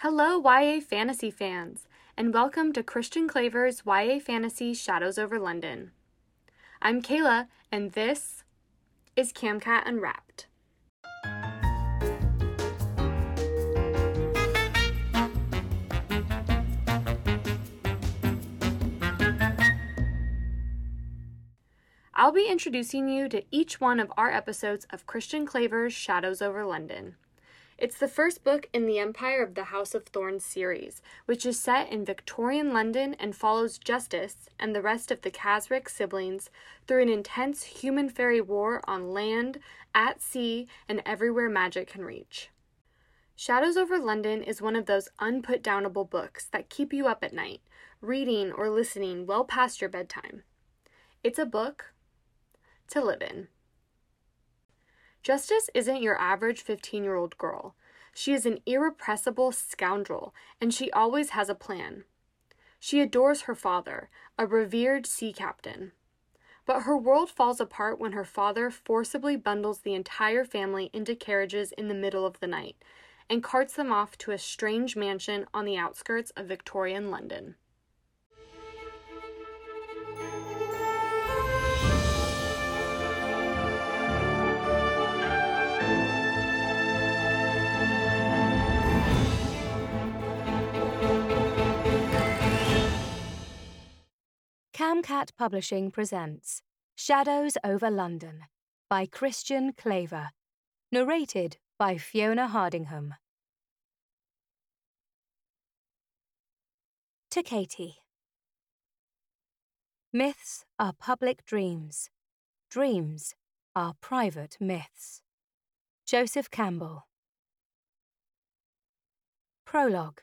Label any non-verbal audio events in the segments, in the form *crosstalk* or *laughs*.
Hello, YA fantasy fans, and welcome to Christian Klaver's YA Fantasy Shadows Over London. I'm Kayla, and this is CamCat Unwrapped. I'll be introducing you to each one of our episodes of Christian Klaver's Shadows Over London. It's the first book in the Empire of the House of Thorns series, which is set in Victorian London and follows Justice and the rest of the Kasric siblings through an intense human fairy war on land, at sea, and everywhere magic can reach. Shadows Over London is one of those unputdownable books that keep you up at night, reading or listening well past your bedtime. It's a book to live in. Justice isn't your average 15 year old girl. She is an irrepressible scoundrel, and she always has a plan. She adores her father, a revered sea captain. But her world falls apart when her father forcibly bundles the entire family into carriages in the middle of the night and carts them off to a strange mansion on the outskirts of Victorian London. CamCat Publishing presents Shadows Over London by Christian Klaver, narrated by Fiona Hardingham. To Katie. Myths are public dreams. Dreams are private myths. Joseph Campbell. Prologue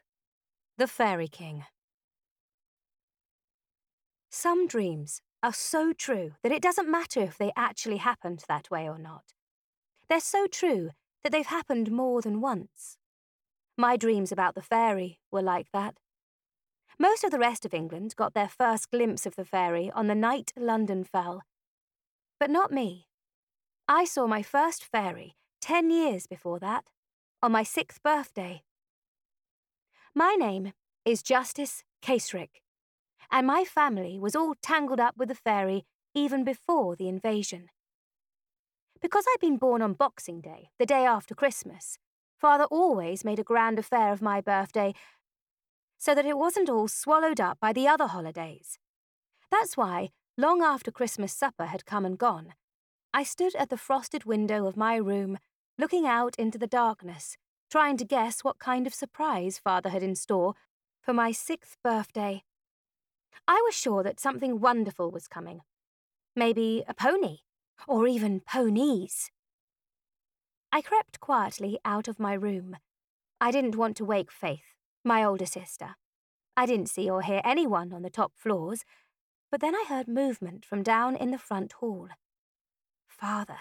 The Fairy King. Some dreams are so true that it doesn't matter if they actually happened that way or not. They're so true that they've happened more than once. My dreams about the fairy were like that. Most of the rest of England got their first glimpse of the fairy on the night London fell. But not me. I saw my first fairy ten years before that, on my sixth birthday. My name is Justice Kasric and my family was all tangled up with the fairy even before the invasion. Because I'd been born on Boxing Day, the day after Christmas, Father always made a grand affair of my birthday so that it wasn't all swallowed up by the other holidays. That's why, long after Christmas supper had come and gone, I stood at the frosted window of my room, looking out into the darkness, trying to guess what kind of surprise Father had in store for my sixth birthday. I was sure that something wonderful was coming. Maybe a pony, or even ponies. I crept quietly out of my room. I didn't want to wake Faith, my older sister. I didn't see or hear anyone on the top floors, but then I heard movement from down in the front hall. Father.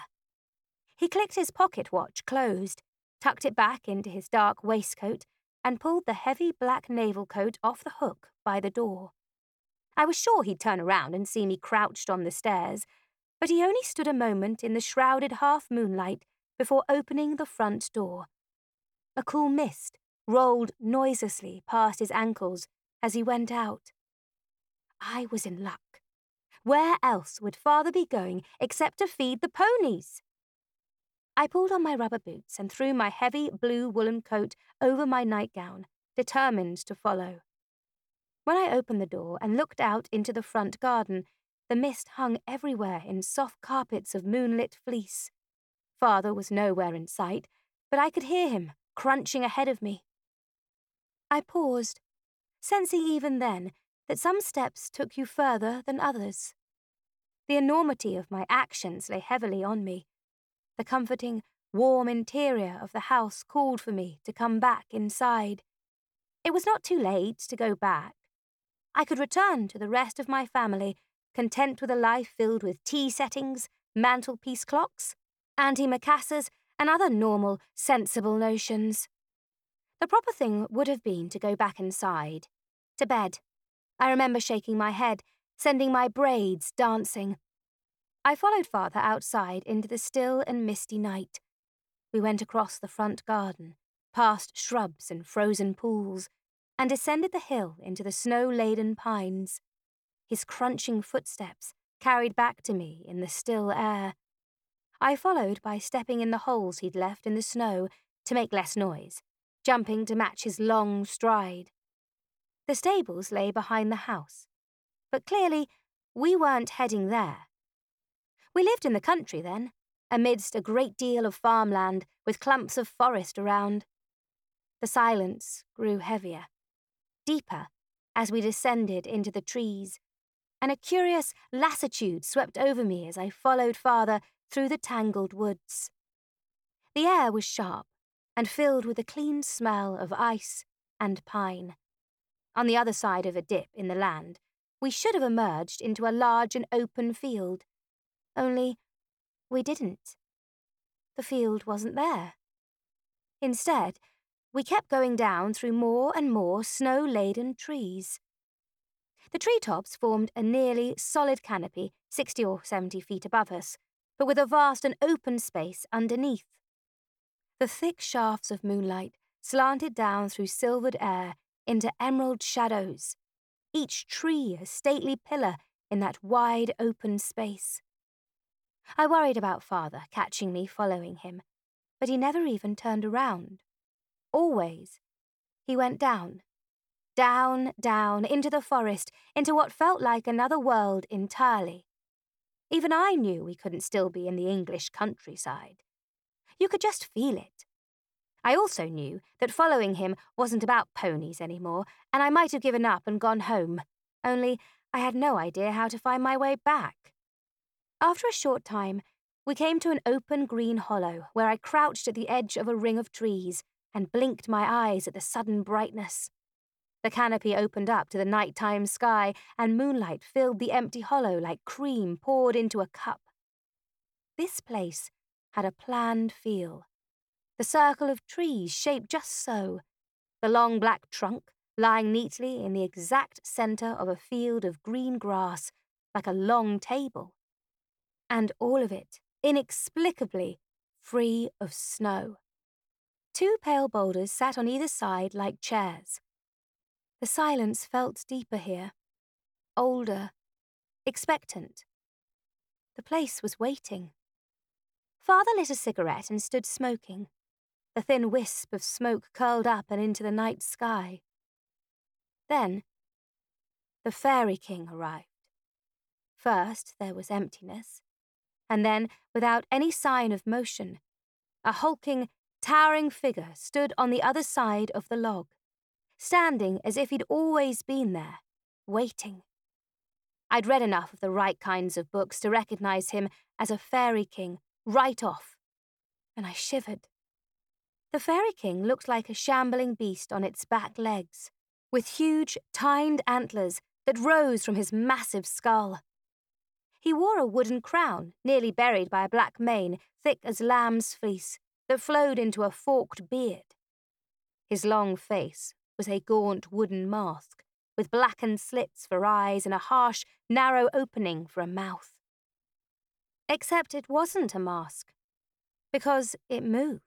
He clicked his pocket watch closed, tucked it back into his dark waistcoat, and pulled the heavy black naval coat off the hook by the door. I was sure he'd turn around and see me crouched on the stairs, but he only stood a moment in the shrouded half moonlight before opening the front door. A cool mist rolled noiselessly past his ankles as he went out. I was in luck. Where else would father be going except to feed the ponies? I pulled on my rubber boots and threw my heavy blue woolen coat over my nightgown, determined to follow. When I opened the door and looked out into the front garden, the mist hung everywhere in soft carpets of moonlit fleece. Father was nowhere in sight, but I could hear him crunching ahead of me. I paused, sensing even then that some steps took you further than others. The enormity of my actions lay heavily on me. The comforting, warm interior of the house called for me to come back inside. It was not too late to go back. I could return to the rest of my family, content with a life filled with tea settings, mantelpiece clocks, antimacassars, and other normal, sensible notions. The proper thing would have been to go back inside, to bed. I remember shaking my head, sending my braids dancing. I followed father outside into the still and misty night. We went across the front garden, past shrubs and frozen pools, and descended the hill into the snow laden pines. His crunching footsteps carried back to me in the still air. I followed by stepping in the holes he'd left in the snow to make less noise, jumping to match his long stride. The stables lay behind the house, but clearly we weren't heading there. We lived in the country then, amidst a great deal of farmland with clumps of forest around. The silence grew heavier, deeper, as we descended into the trees, and a curious lassitude swept over me as I followed father through the tangled woods. The air was sharp and filled with a clean smell of ice and pine. On the other side of a dip in the land, we should have emerged into a large and open field. Only we didn't. The field wasn't there. Instead, we kept going down through more and more snow laden trees. The treetops formed a nearly solid canopy, 60 or 70 feet above us, but with a vast and open space underneath. The thick shafts of moonlight slanted down through silvered air into emerald shadows, each tree a stately pillar in that wide open space. I worried about father catching me following him, but he never even turned around. Always, he went down, down, down, into the forest, into what felt like another world entirely. Even I knew we couldn't still be in the English countryside. You could just feel it. I also knew that following him wasn't about ponies anymore, and I might have given up and gone home, only I had no idea how to find my way back. After a short time, we came to an open green hollow where I crouched at the edge of a ring of trees and blinked my eyes at the sudden brightness. The canopy opened up to the nighttime sky, and moonlight filled the empty hollow like cream poured into a cup. This place had a planned feel. The circle of trees shaped just so, the long black trunk lying neatly in the exact centre of a field of green grass, like a long table and all of it, inexplicably, free of snow. Two pale boulders sat on either side like chairs. The silence felt deeper here, older, expectant. The place was waiting. Father lit a cigarette and stood smoking. The thin wisp of smoke curled up and into the night sky. Then, the Fairy King arrived. First, there was emptiness and then, without any sign of motion, a hulking, towering figure stood on the other side of the log, standing as if he'd always been there, waiting. I'd read enough of the right kinds of books to recognize him as a fairy king right off, and I shivered. The fairy king looked like a shambling beast on its back legs, with huge, tined antlers that rose from his massive skull. He wore a wooden crown, nearly buried by a black mane, thick as lamb's fleece, that flowed into a forked beard. His long face was a gaunt wooden mask, with blackened slits for eyes and a harsh, narrow opening for a mouth. Except it wasn't a mask, because it moved.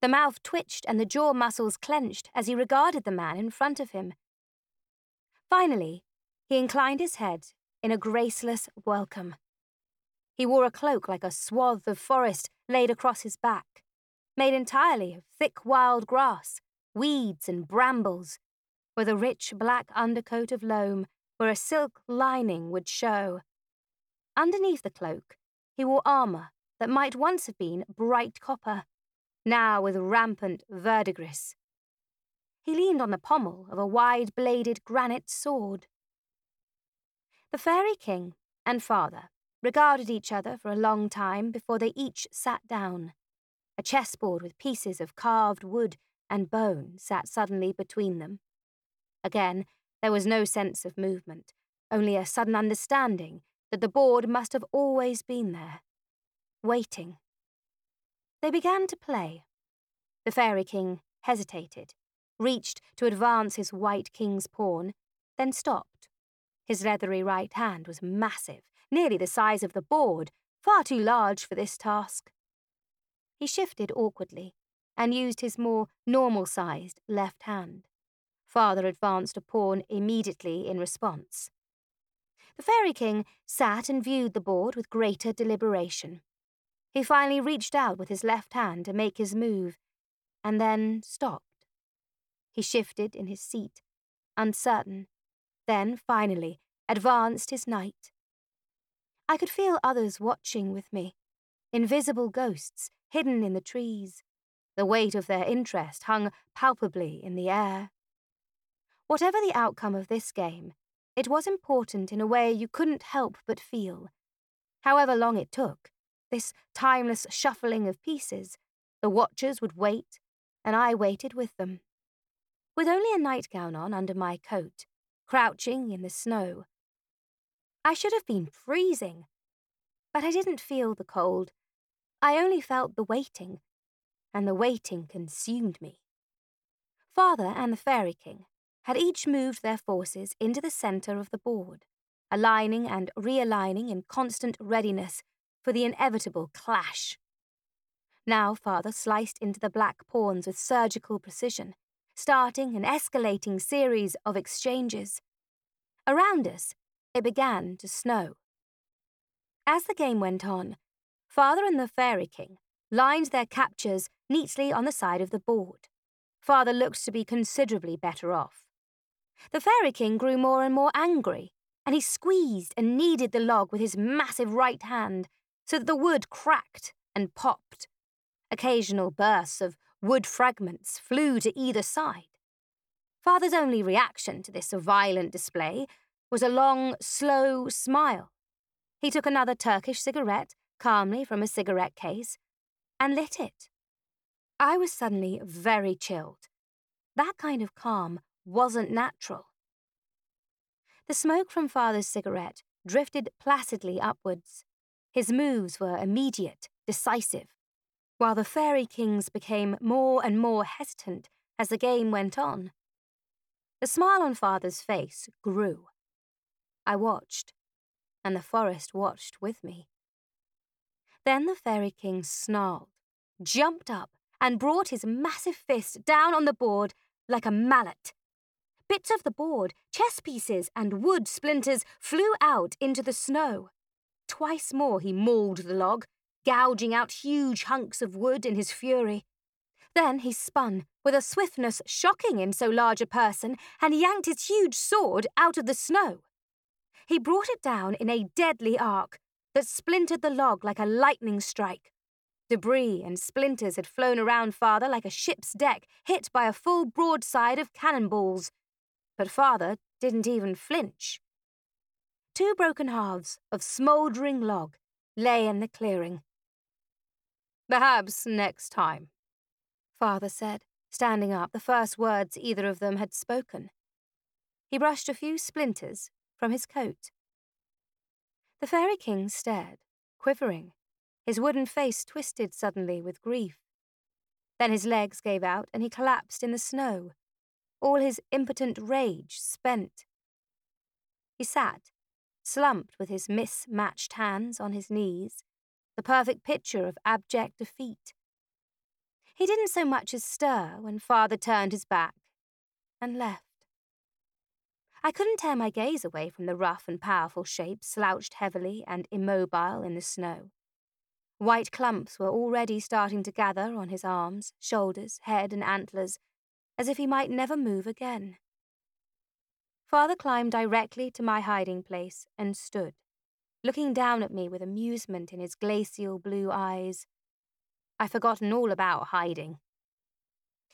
The mouth twitched and the jaw muscles clenched as he regarded the man in front of him. Finally, he inclined his head in a graceless welcome. He wore a cloak like a swath of forest laid across his back, made entirely of thick wild grass, weeds, and brambles, with a rich black undercoat of loam where a silk lining would show. Underneath the cloak, he wore armour that might once have been bright copper, now with rampant verdigris. He leaned on the pommel of a wide bladed granite sword. The Fairy King and father regarded each other for a long time before they each sat down. A chessboard with pieces of carved wood and bone sat suddenly between them. Again, there was no sense of movement, only a sudden understanding that the board must have always been there, waiting. They began to play. The Fairy King hesitated, reached to advance his white king's pawn, then stopped. His leathery right hand was massive, nearly the size of the board, far too large for this task. He shifted awkwardly and used his more normal sized left hand. Father advanced a pawn immediately in response. The Fairy King sat and viewed the board with greater deliberation. He finally reached out with his left hand to make his move, and then stopped. He shifted in his seat, uncertain, then, finally, advanced his knight. I could feel others watching with me, invisible ghosts hidden in the trees. The weight of their interest hung palpably in the air. Whatever the outcome of this game, it was important in a way you couldn't help but feel. However long it took, this timeless shuffling of pieces, the watchers would wait, and I waited with them. With only a nightgown on under my coat, crouching in the snow. I should have been freezing, but I didn't feel the cold. I only felt the waiting, and the waiting consumed me. Father and the Fairy King had each moved their forces into the centre of the board, aligning and realigning in constant readiness for the inevitable clash. Now Father sliced into the black pawns with surgical precision, starting an escalating series of exchanges. Around us, it began to snow. As the game went on, Father and the Fairy King lined their captures neatly on the side of the board. Father looked to be considerably better off. The Fairy King grew more and more angry, and he squeezed and kneaded the log with his massive right hand so that the wood cracked and popped. Occasional bursts of wood fragments flew to either side. Father's only reaction to this violent display was a long, slow smile. He took another Turkish cigarette calmly from a cigarette case and lit it. I was suddenly very chilled. That kind of calm wasn't natural. The smoke from Father's cigarette drifted placidly upwards. His moves were immediate, decisive while the Fairy Kings became more and more hesitant as the game went on. The smile on Father's face grew. I watched, and the forest watched with me. Then the Fairy King snarled, jumped up, and brought his massive fist down on the board like a mallet. Bits of the board, chess pieces, and wood splinters flew out into the snow. Twice more he mauled the log, gouging out huge hunks of wood in his fury. Then he spun, with a swiftness shocking in so large a person, and yanked his huge sword out of the snow. He brought it down in a deadly arc that splintered the log like a lightning strike. Debris and splinters had flown around Father like a ship's deck hit by a full broadside of cannonballs. But Father didn't even flinch. Two broken halves of smouldering log lay in the clearing, Perhaps next time, Father said, standing up, the first words either of them had spoken. He brushed a few splinters from his coat. The Fairy King stared, quivering, his wooden face twisted suddenly with grief. Then his legs gave out and he collapsed in the snow, all his impotent rage spent. He sat, slumped with his mismatched hands on his knees, the perfect picture of abject defeat. He didn't so much as stir when father turned his back and left. I couldn't tear my gaze away from the rough and powerful shape slouched heavily and immobile in the snow. White clumps were already starting to gather on his arms, shoulders, head, and antlers, as if he might never move again. Father climbed directly to my hiding place and stood looking down at me with amusement in his glacial blue eyes. I'd forgotten all about hiding.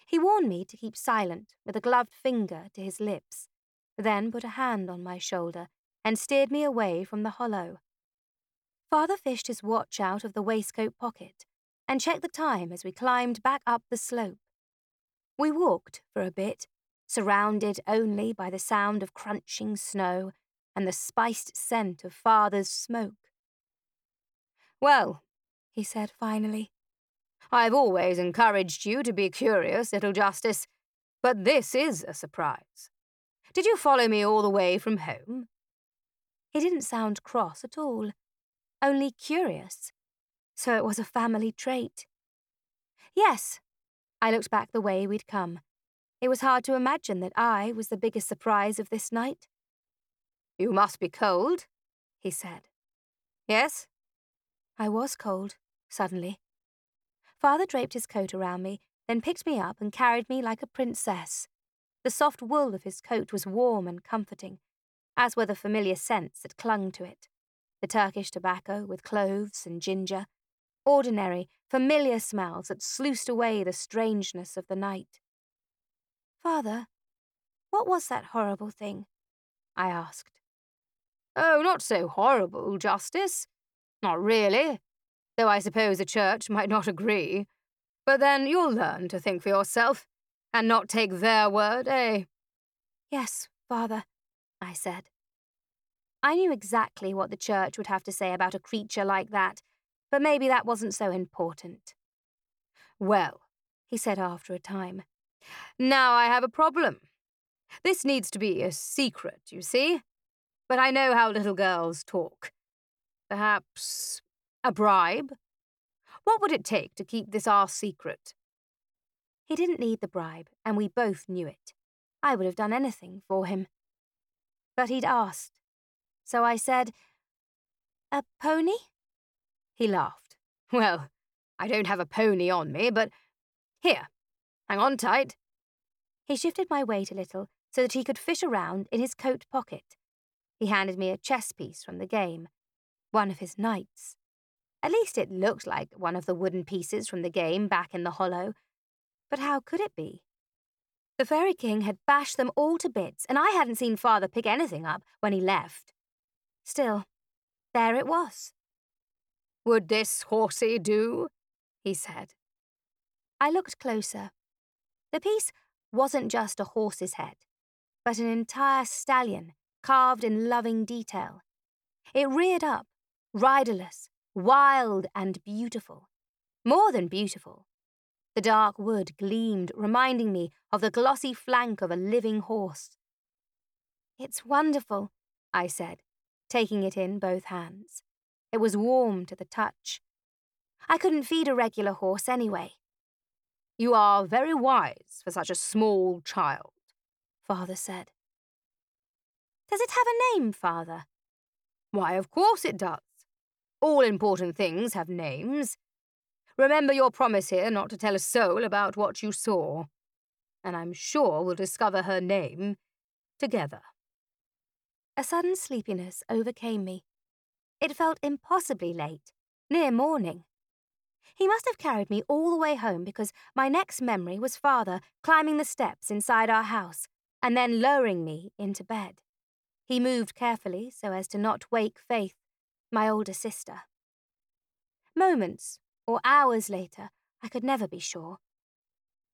He warned me to keep silent with a gloved finger to his lips, then put a hand on my shoulder and steered me away from the hollow. Father fished his watch out of the waistcoat pocket and checked the time as we climbed back up the slope. We walked for a bit, surrounded only by the sound of crunching snow and the spiced scent of father's smoke. Well, he said finally, I've always encouraged you to be curious, little Justice, but this is a surprise. Did you follow me all the way from home? He didn't sound cross at all, only curious. So it was a family trait. Yes, I looked back the way we'd come. It was hard to imagine that I was the biggest surprise of this night. You must be cold, he said. Yes? I was cold, suddenly. Father draped his coat around me, then picked me up and carried me like a princess. The soft wool of his coat was warm and comforting, as were the familiar scents that clung to it the Turkish tobacco with cloves and ginger, ordinary, familiar smells that sluiced away the strangeness of the night. Father, what was that horrible thing? I asked. Oh, not so horrible, Justice. Not really, though I suppose the Church might not *laughs* agree. But then you'll learn to think for yourself, and not take their word, eh? Yes, Father, I said. I knew exactly what the Church would have to say about a creature like that, but maybe that wasn't so important. Well, he said after a time, now I have a problem. This needs to be a secret, you see. But I know how little girls talk. Perhaps a bribe? What would it take to keep this our secret? He didn't need the bribe, and we both knew it. I would have done anything for him. But he'd asked. So I said, A pony? He laughed. *laughs* Well, I don't have a pony on me, but here, hang on tight. He shifted my weight a little so that he could fish around in his coat pocket. He handed me a chess piece from the game, one of his knights. At least it looked like one of the wooden pieces from the game back in the hollow. But how could it be? The Fairy King had bashed them all to bits, and I hadn't seen Father pick anything up when he left. Still, there it was. Would this horsey do? he said. I looked closer. The piece wasn't just a horse's head, but an entire stallion carved in loving detail. It reared up, riderless, wild and beautiful. More than beautiful. The dark wood gleamed, reminding me of the glossy flank of a living horse. It's wonderful, I said, taking it in both hands. It was warm to the touch. I couldn't feed a regular horse anyway. You are very wise for such a small child, Father said. Does it have a name, Father? Why, of course it does. All important things have names. Remember your promise here not to tell a soul about what you saw. And I'm sure we'll discover her name together. A sudden sleepiness overcame me. It felt impossibly late, near morning. He must have carried me all the way home because my next memory was father climbing the steps inside our house and then lowering me into bed. He moved carefully so as to not wake Faith, my older sister. Moments or hours later, I could never be sure.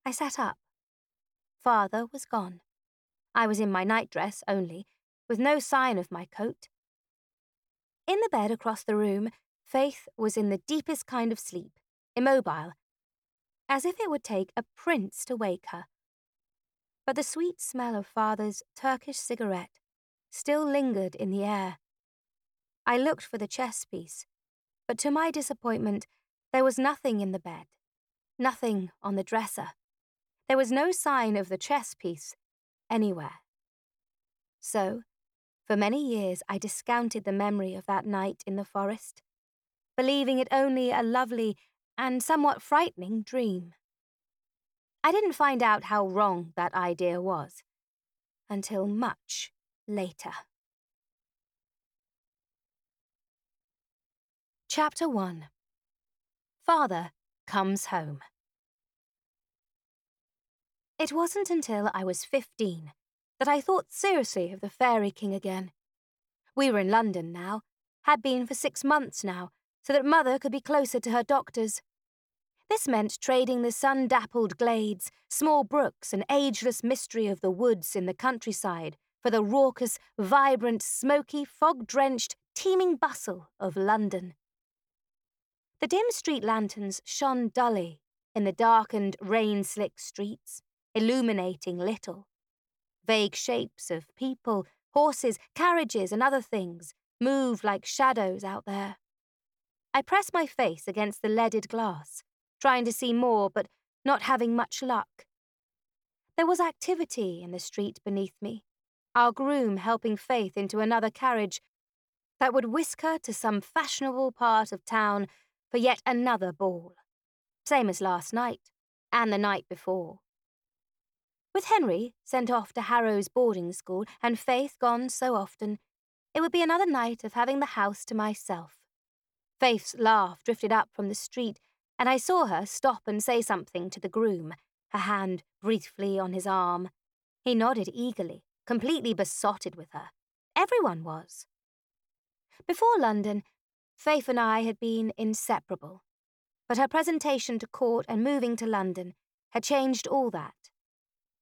I sat up. Father was gone. I was in my nightdress only, with no sign of my coat. In the bed across the room, Faith was in the deepest kind of sleep, immobile, as if it would take a prince to wake her. But the sweet smell of father's Turkish cigarette still lingered in the air. I looked for the chess piece, but to my disappointment, there was nothing in the bed, nothing on the dresser. There was no sign of the chess piece anywhere. So, for many years, I discounted the memory of that night in the forest, believing it only a lovely and somewhat frightening dream. I didn't find out how wrong that idea was until much later. Chapter 1 Father Comes Home. It wasn't until I was 15 that I thought seriously of the Fairy King again. We were in London now, had been for six months now, so that Mother could be closer to her doctors. This meant trading the sun dappled glades, small brooks, and ageless mystery of the woods in the countryside for the raucous, vibrant, smoky, fog drenched, teeming bustle of London. The dim street lanterns shone dully in the darkened, rain slick streets, illuminating little. Vague shapes of people, horses, carriages, and other things moved like shadows out there. I press my face against the leaded glass, trying to see more, but not having much luck. There was activity in the street beneath me, our groom helping Faith into another carriage that would whisk her to some fashionable part of town for yet another ball. Same as last night, and the night before. With Henry sent off to Harrow's boarding school and Faith gone so often, it would be another night of having the house to myself. Faith's laugh drifted up from the street, and I saw her stop and say something to the groom, her hand briefly on his arm. He nodded eagerly, completely besotted with her. Everyone was. Before London, Faith and I had been inseparable. But her presentation to court and moving to London had changed all that.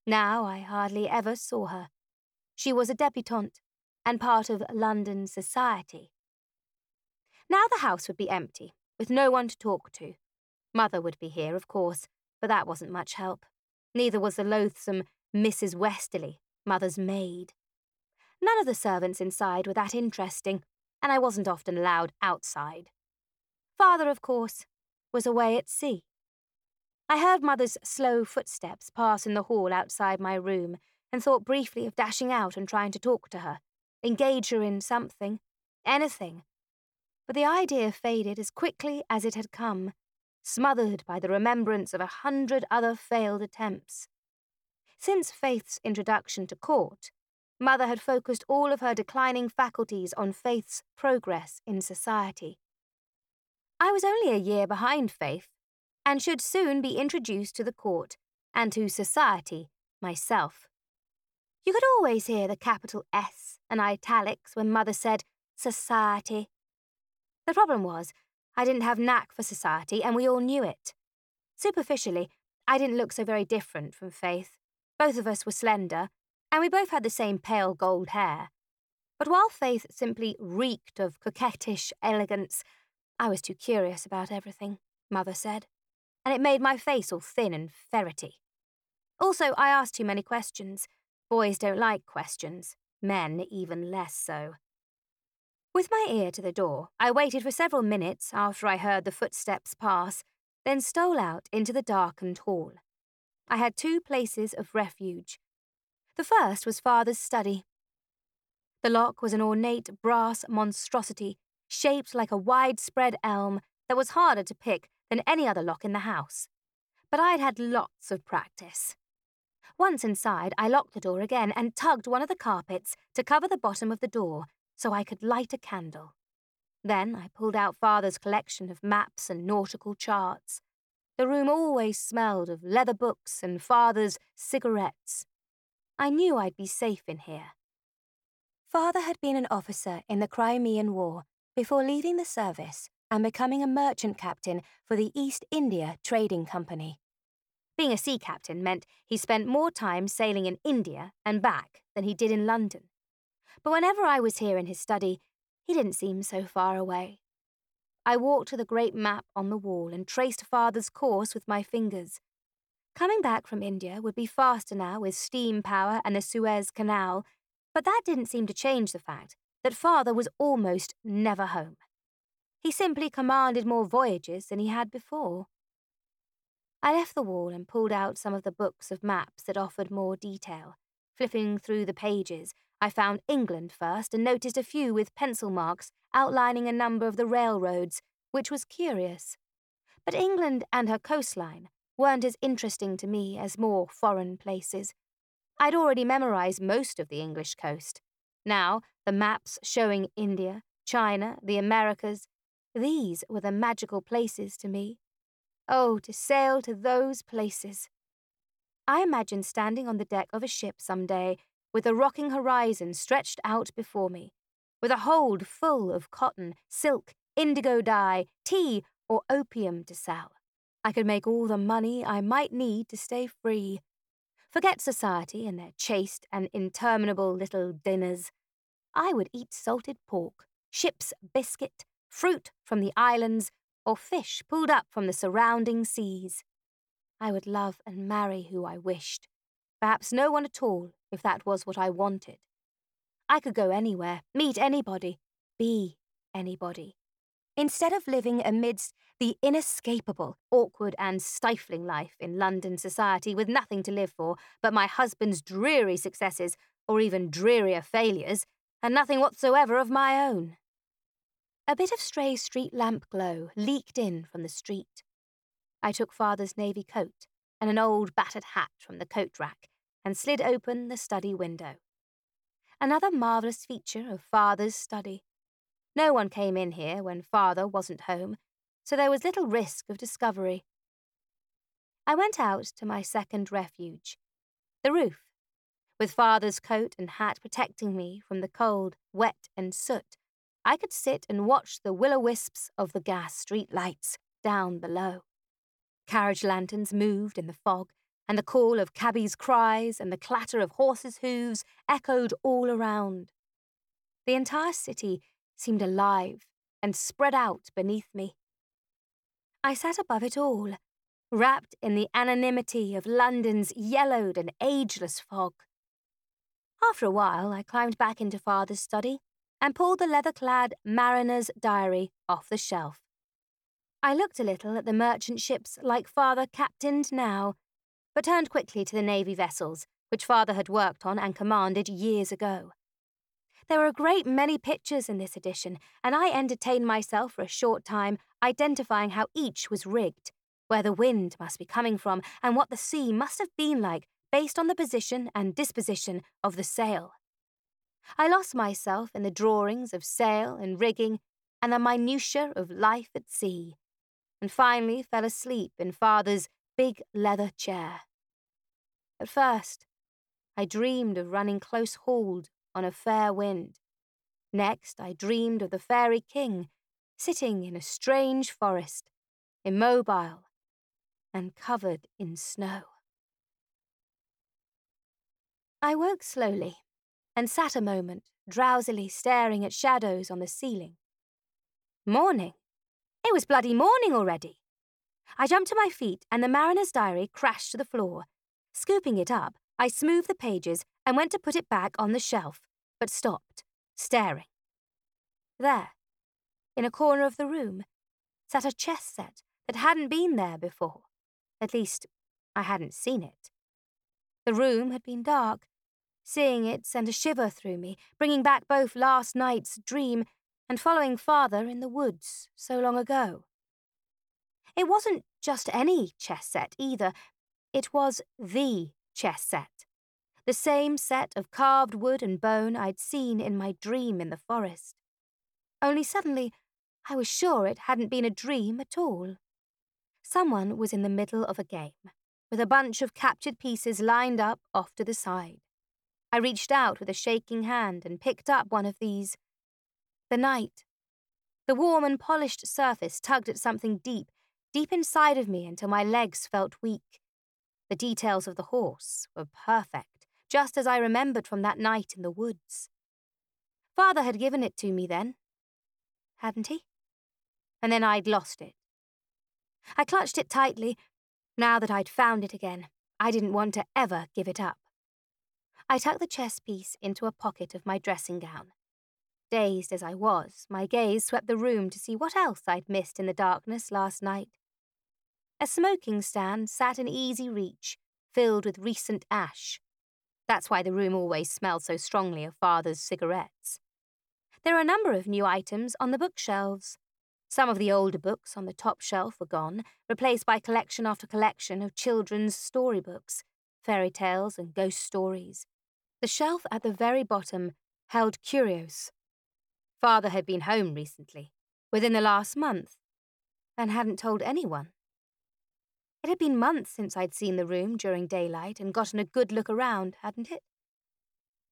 Now I hardly ever saw her. She was a debutante and part of London society. Now the house would be empty, with no one to talk to. Mother would be here, of course, but that wasn't much help. Neither was the loathsome Mrs. Westerly, Mother's maid. None of the servants inside were that interesting, and I wasn't often allowed outside. Father, of course, was away at sea. I heard Mother's slow footsteps pass in the hall outside my room and thought briefly of dashing out and trying to talk to her, engage her in something, anything. But the idea faded as quickly as it had come, smothered by the remembrance of a hundred other failed attempts. Since Faith's introduction to court, Mother had focused all of her declining faculties on Faith's progress in society. I was only a year behind Faith, and should soon be introduced to the court and to society myself. You could always hear the capital S and italics when Mother said society. The problem was, I didn't have knack for society, and we all knew it. Superficially, I didn't look so very different from Faith. Both of us were slender, and we both had the same pale gold hair. But while Faith simply reeked of coquettish elegance, I was too curious about everything, Mother said, and it made my face all thin and ferrety. Also, I asked too many questions. Boys don't like questions, men even less so. With my ear to the door, I waited for several minutes after I heard the footsteps pass, then stole out into the darkened hall. I had two places of refuge the first was father's study. The lock was an ornate brass monstrosity, shaped like a widespread elm that was harder to pick than any other lock in the house. But I'd had lots of practice. Once inside, I locked the door again and tugged one of the carpets to cover the bottom of the door so I could light a candle. Then I pulled out father's collection of maps and nautical charts. The room always smelled of leather books and father's cigarettes. I knew I'd be safe in here. Father had been an officer in the Crimean War before leaving the service and becoming a merchant captain for the East India Trading Company. Being a sea captain meant he spent more time sailing in India and back than he did in London. But whenever I was here in his study, he didn't seem so far away. I walked to the great map on the wall and traced father's course with my fingers. Coming back from India would be faster now with steam power and the Suez Canal, but that didn't seem to change the fact that father was almost never home. He simply commanded more voyages than he had before. I left the wall and pulled out some of the books of maps that offered more detail. Flipping through the pages, I found England first and noticed a few with pencil marks outlining a number of the railroads, which was curious. But England and her coastline weren't as interesting to me as more foreign places. I'd already memorized most of the English coast. Now, the maps showing India, China, the Americas, these were the magical places to me. Oh, to sail to those places. I imagined standing on the deck of a ship some day, with the rocking horizon stretched out before me, with a hold full of cotton, silk, indigo dye, tea, or opium to sell. I could make all the money I might need to stay free. Forget society and their chaste and interminable little dinners. I would eat salted pork, ship's biscuit, fruit from the islands, or fish pulled up from the surrounding seas. I would love and marry who I wished. Perhaps no one at all, if that was what I wanted. I could go anywhere, meet anybody, be anybody. Instead of living amidst the inescapable, awkward, and stifling life in London society with nothing to live for but my husband's dreary successes or even drearier failures, and nothing whatsoever of my own. A bit of stray street lamp glow leaked in from the street. I took father's navy coat and an old battered hat from the coat rack and slid open the study window. Another marvellous feature of father's study. No one came in here when father wasn't home, so there was little risk of discovery. I went out to my second refuge, the roof, with father's coat and hat protecting me from the cold, wet, and soot. I could sit and watch the will o wisps of the gas street lights down below. Carriage lanterns moved in the fog, and the call of cabbies' cries and the clatter of horses' hooves echoed all around. The entire city seemed alive and spread out beneath me. I sat above it all, wrapped in the anonymity of London's yellowed and ageless fog. After a while, I climbed back into father's study and pulled the leather clad mariner's diary off the shelf. I looked a little at the merchant ships like father captained now, but turned quickly to the navy vessels, which father had worked on and commanded years ago. There were a great many pictures in this edition, and I entertained myself for a short time identifying how each was rigged, where the wind must be coming from, and what the sea must have been like based on the position and disposition of the sail. I lost myself in the drawings of sail and rigging and the minutiae of life at sea, and finally fell asleep in father's big leather chair. At first, I dreamed of running close hauled on a fair wind. Next, I dreamed of the fairy king sitting in a strange forest, immobile and covered in snow. I woke slowly and sat a moment, drowsily staring at shadows on the ceiling. Morning! It was bloody morning already! I jumped to my feet and the mariner's diary crashed to the floor. Scooping it up, I smoothed the pages and went to put it back on the shelf, but stopped, staring. There, in a corner of the room, sat a chess set that hadn't been there before. At least, I hadn't seen it. The room had been dark. Seeing it sent a shiver through me, bringing back both last night's dream and following father in the woods so long ago. It wasn't just any chess set either, it was the chess set. The same set of carved wood and bone I'd seen in my dream in the forest. Only suddenly, I was sure it hadn't been a dream at all. Someone was in the middle of a game with a bunch of captured pieces lined up off to the side. I reached out with a shaking hand and picked up one of these. The knight. The warm and polished surface tugged at something deep, deep inside of me until my legs felt weak. The details of the horse were perfect, just as I remembered from that night in the woods. Father had given it to me then, hadn't he? And then I'd lost it. I clutched it tightly, now that I'd found it again, I didn't want to ever give it up. I tucked the chess piece into a pocket of my dressing gown. Dazed as I was, my gaze swept the room to see what else I'd missed in the darkness last night. A smoking stand sat in easy reach, filled with recent ash. That's why the room always smelled so strongly of father's cigarettes. There are a number of new items on the bookshelves some of the older books on the top shelf were gone, replaced by collection after collection of children's storybooks, fairy tales, and ghost stories. The shelf at the very bottom held curios. Father had been home recently, within the last month, and hadn't told anyone. It had been months since I'd seen the room during daylight and gotten a good look around, hadn't it?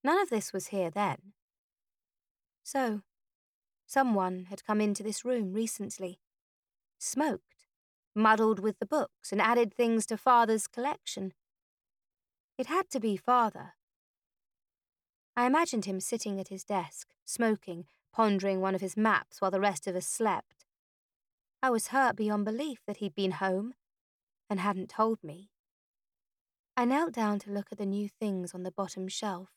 None of this was here then. So, Someone had come into this room recently, smoked, muddled with the books, and added things to Father's collection. It had to be Father. I imagined him sitting at his desk, smoking, pondering one of his maps while the rest of us slept. I was hurt beyond belief that he'd been home and hadn't told me. I knelt down to look at the new things on the bottom shelf.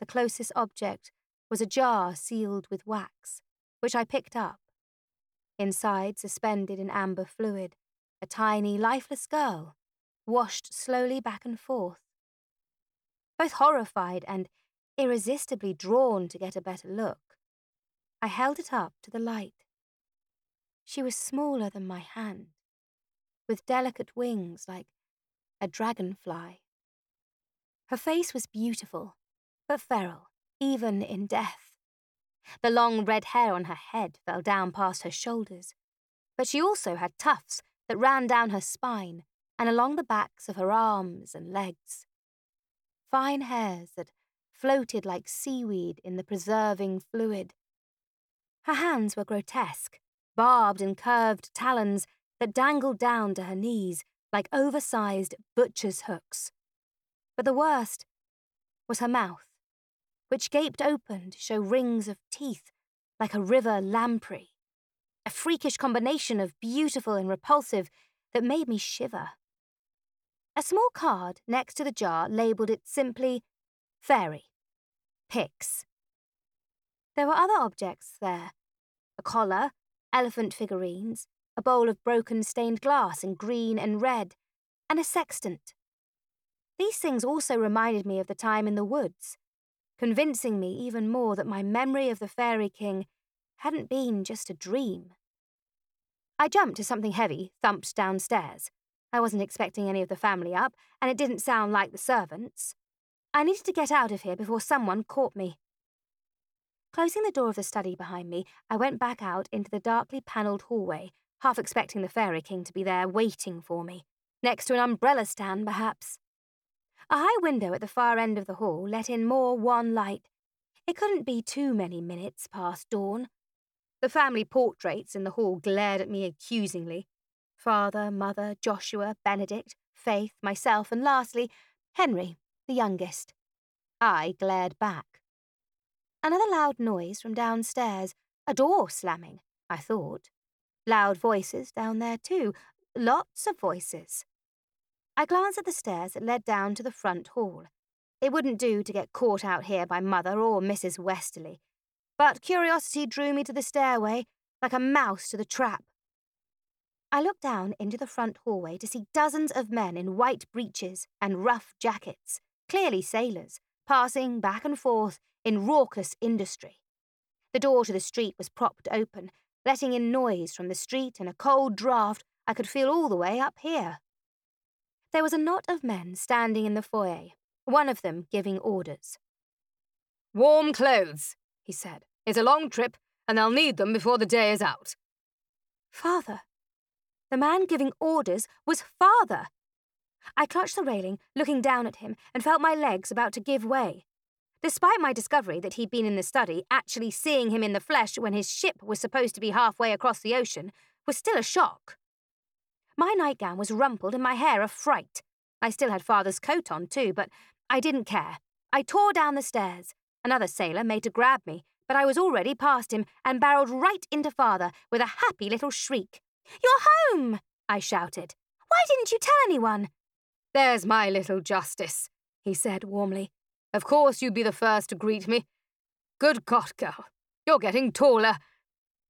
The closest object was a jar sealed with wax which I picked up. Inside, suspended in amber fluid, a tiny, lifeless girl, washed slowly back and forth. Both horrified and irresistibly drawn to get a better look, I held it up to the light. She was smaller than my hand, with delicate wings like a dragonfly. Her face was beautiful, but feral, even in death. The long red hair on her head fell down past her shoulders, but she also had tufts that ran down her spine and along the backs of her arms and legs. Fine hairs that floated like seaweed in the preserving fluid. Her hands were grotesque, barbed and curved talons that dangled down to her knees like oversized butcher's hooks. But the worst was her mouth, which gaped open to show rings of teeth like a river lamprey. A freakish combination of beautiful and repulsive that made me shiver. A small card next to the jar labelled it simply Fairy. Pix. There were other objects there a collar, elephant figurines, a bowl of broken stained glass in green and red, and a sextant. These things also reminded me of the time in the woods, convincing me even more that my memory of the Fairy King hadn't been just a dream. I jumped as something heavy thumped downstairs. I wasn't expecting any of the family up, and it didn't sound like the servants. I needed to get out of here before someone caught me. Closing the door of the study behind me, I went back out into the darkly panelled hallway, half expecting the Fairy King to be there waiting for me, next to an umbrella stand, perhaps. A high window at the far end of the hall let in more wan light. It couldn't be too many minutes past dawn. The family portraits in the hall glared at me accusingly. Father, mother, Joshua, Benedict, Faith, myself, and lastly, Henry, the youngest. I glared back. Another loud noise from downstairs, a door slamming, I thought. Loud voices down there, too. Lots of voices. I glanced at the stairs that led down to the front hall. It wouldn't do to get caught out here by Mother or Mrs. Westerly, but curiosity drew me to the stairway like a mouse to the trap. I looked down into the front hallway to see dozens of men in white breeches and rough jackets, clearly sailors, passing back and forth in raucous industry. The door to the street was propped open, letting in noise from the street and a cold draught I could feel all the way up here. There was a knot of men standing in the foyer, one of them giving orders. Warm clothes, he said. It's a long trip, and they'll need them before the day is out. Father. The man giving orders was father. I clutched the railing, looking down at him, and felt my legs about to give way. Despite my discovery that he'd been in the study, actually seeing him in the flesh when his ship was supposed to be halfway across the ocean was still a shock. My nightgown was rumpled and my hair a fright. I still had father's coat on, too, but I didn't care. I tore down the stairs. Another sailor made to grab me, but I was already past him and barreled right into father with a happy little shriek. You're home! I shouted. Why didn't you tell anyone? There's my little justice, he said warmly. Of course you'd be the first to greet me. Good God, girl, you're getting taller.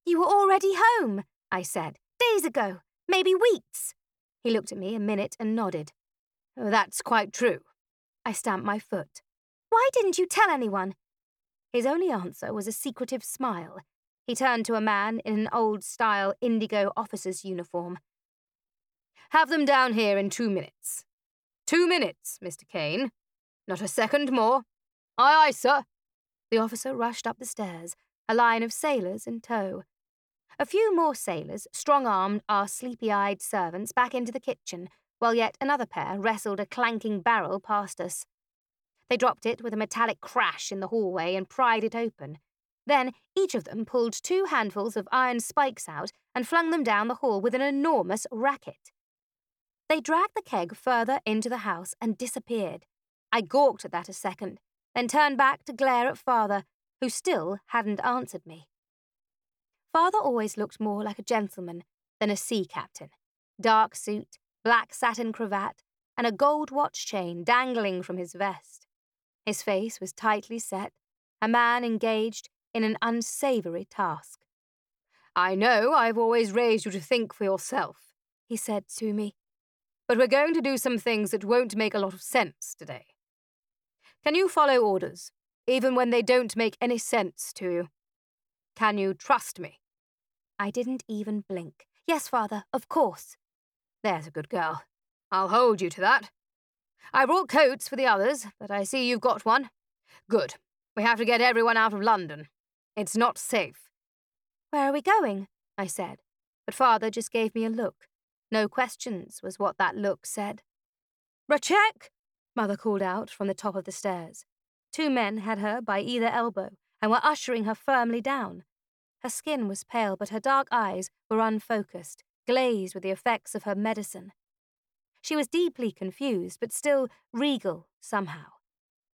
You were already home, I said, days ago maybe weeks. He looked at me a minute and nodded. Oh, that's quite true. I stamped my foot. Why didn't you tell anyone? His only answer was a secretive smile. He turned to a man in an old style indigo officer's uniform. Have them down here in two minutes. Two minutes, Mr. Kane. Not a second more. Aye, aye, sir. The officer rushed up the stairs, a line of sailors in tow. A few more sailors strong armed our sleepy eyed servants back into the kitchen, while yet another pair wrestled a clanking barrel past us. They dropped it with a metallic crash in the hallway and pried it open. Then each of them pulled two handfuls of iron spikes out and flung them down the hall with an enormous racket. They dragged the keg further into the house and disappeared. I gawked at that a second, then turned back to glare at father, who still hadn't answered me. Father always looked more like a gentleman than a sea captain. Dark suit, black satin cravat, and a gold watch chain dangling from his vest. His face was tightly set, a man engaged in an unsavoury task. I know I've always raised you to think for yourself, he said to me, but we're going to do some things that won't make a lot of sense today. Can you follow orders, even when they don't make any sense to you? Can you trust me? I didn't even blink. Yes, father, of course. There's a good girl. I'll hold you to that. I brought coats for the others, but I see you've got one. Good. We have to get everyone out of London. It's not safe. Where are we going? I said, but father just gave me a look. No questions was what that look said. Rachek! Mother called out from the top of the stairs. Two men had her by either elbow and were ushering her firmly down. Her skin was pale, but her dark eyes were unfocused, glazed with the effects of her medicine. She was deeply confused, but still regal somehow.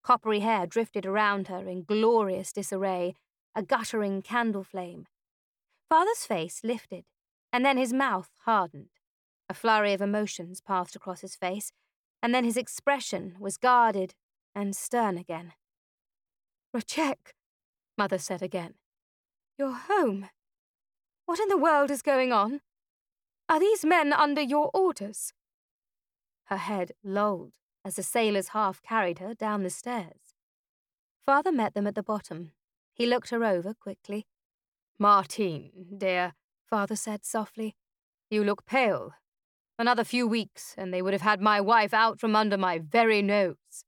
Coppery hair drifted around her in glorious disarray, a guttering candle flame. Father's face lifted, and then his mouth hardened. A flurry of emotions passed across his face, and then his expression was guarded and stern again. Rachek, Mother said again. You're home. What in the world is going on? Are these men under your orders? Her head lolled as the sailors half carried her down the stairs. Father met them at the bottom. He looked her over quickly. Martine, dear, Father said softly, you look pale. Another few weeks, and they would have had my wife out from under my very nose.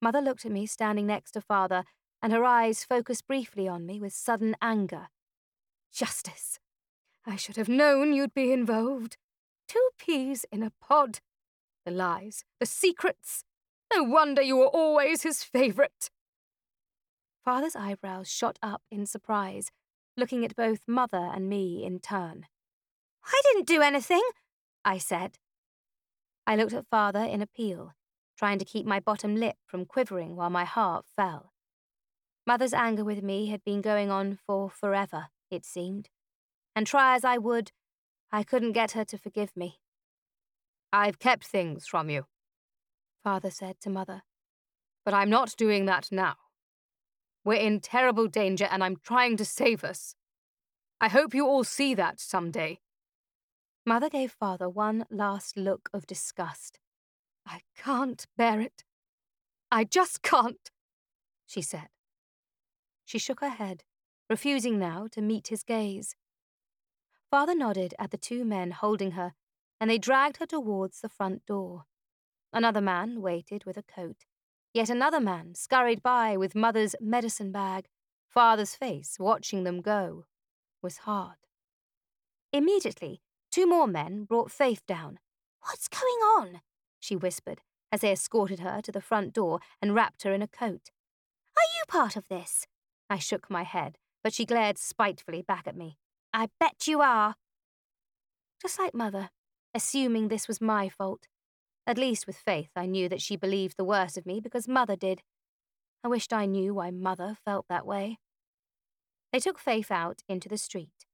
Mother looked at me standing next to Father and her eyes focused briefly on me with sudden anger. Justice! I should have known you'd be involved. Two peas in a pod. The lies, the secrets. No wonder you were always his favourite. Father's eyebrows shot up in surprise, looking at both Mother and me in turn. I didn't do anything, I said. I looked at Father in appeal, trying to keep my bottom lip from quivering while my heart fell. Mother's anger with me had been going on for forever, it seemed, and try as I would, I couldn't get her to forgive me. I've kept things from you, Father said to Mother, but I'm not doing that now. We're in terrible danger and I'm trying to save us. I hope you all see that someday. Mother gave Father one last look of disgust. I can't bear it. I just can't, she said. She shook her head, refusing now to meet his gaze. Father nodded at the two men holding her, and they dragged her towards the front door. Another man waited with a coat. Yet another man scurried by with Mother's medicine bag. Father's face, watching them go, was hard. Immediately, two more men brought Faith down. What's going on? she whispered as they escorted her to the front door and wrapped her in a coat. Are you part of this? I shook my head, but she glared spitefully back at me. I bet you are. Just like Mother, assuming this was my fault. At least with Faith, I knew that she believed the worst of me because Mother did. I wished I knew why Mother felt that way. They took Faith out into the street.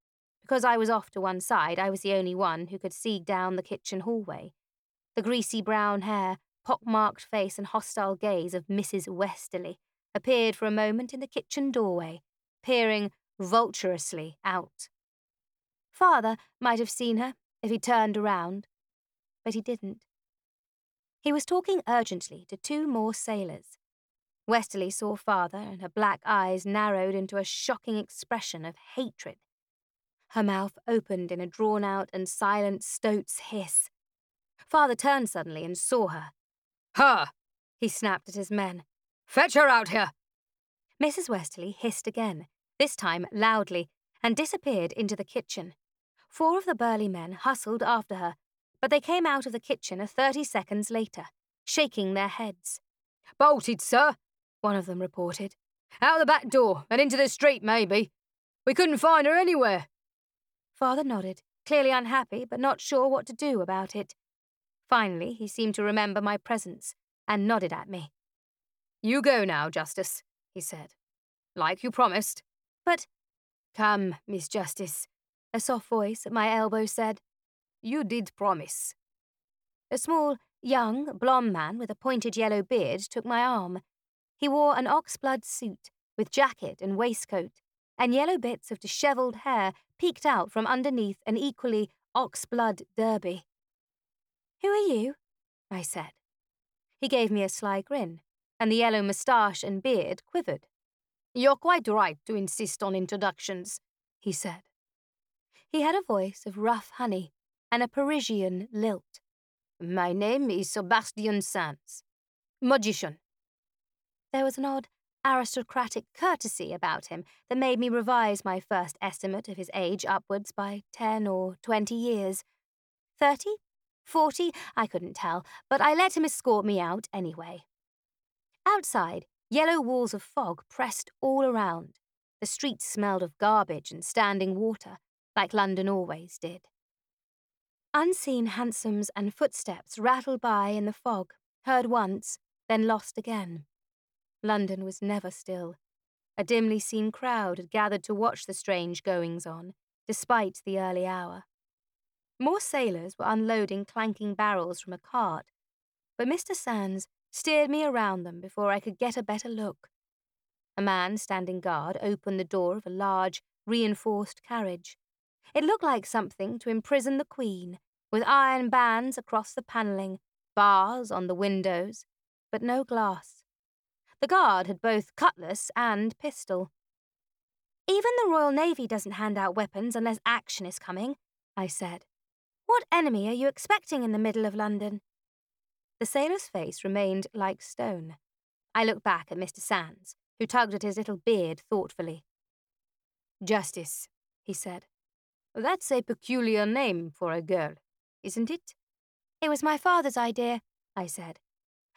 Because I was off to one side, I was the only one who could see down the kitchen hallway. The greasy brown hair, pock-marked face, and hostile gaze of Mrs. Westerly appeared for a moment in the kitchen doorway, peering vulturously out. Father might have seen her if he turned around, but he didn't. He was talking urgently to two more sailors. Westerly saw Father, and her black eyes narrowed into a shocking expression of hatred. Her mouth opened in a drawn out and silent stoat's hiss. Father turned suddenly and saw her. Her! He snapped at his men. Fetch her out here! Mrs. Westerly hissed again, this time loudly, and disappeared into the kitchen. Four of the burly men hustled after her, but they came out of the kitchen a thirty seconds later, shaking their heads. Bolted, sir, one of them reported. Out the back door and into the street, maybe. We couldn't find her anywhere. Father nodded, clearly unhappy but not sure what to do about it. Finally, he seemed to remember my presence and nodded at me. You go now, Justice, he said. Like you promised. But. Come, Miss Justice, a soft voice at my elbow said. You did promise. A small, young, blond man with a pointed yellow beard took my arm. He wore an oxblood suit with jacket and waistcoat, and yellow bits of dishevelled hair peeked out from underneath an equally ox-blood derby. Who are you? I said. He gave me a sly grin, and the yellow moustache and beard quivered. You're quite right to insist on introductions, he said. He had a voice of rough honey and a Parisian lilt. My name is Sebastian Sands, magician. There was an odd aristocratic courtesy about him that made me revise my first estimate of his age upwards by ten or twenty years. Thirty? Forty? I couldn't tell, but I let him escort me out anyway. Outside, yellow walls of fog pressed all around. The streets smelled of garbage and standing water, like London always did. Unseen hansoms and footsteps rattled by in the fog, heard once, then lost again. London was never still. A dimly seen crowd had gathered to watch the strange goings on, despite the early hour. More sailors were unloading clanking barrels from a cart, but Mr. Sands steered me around them before I could get a better look. A man standing guard opened the door of a large, reinforced carriage. It looked like something to imprison the Queen, with iron bands across the panelling, bars on the windows, but no glass. The guard had both cutlass and pistol. Even the Royal Navy doesn't hand out weapons unless action is coming, I said. What enemy are you expecting in the middle of London? The sailor's face remained like stone. I looked back at Mr. Sands, who tugged at his little beard thoughtfully. Justice, he said. That's a peculiar name for a girl, isn't it? It was my father's idea, I said.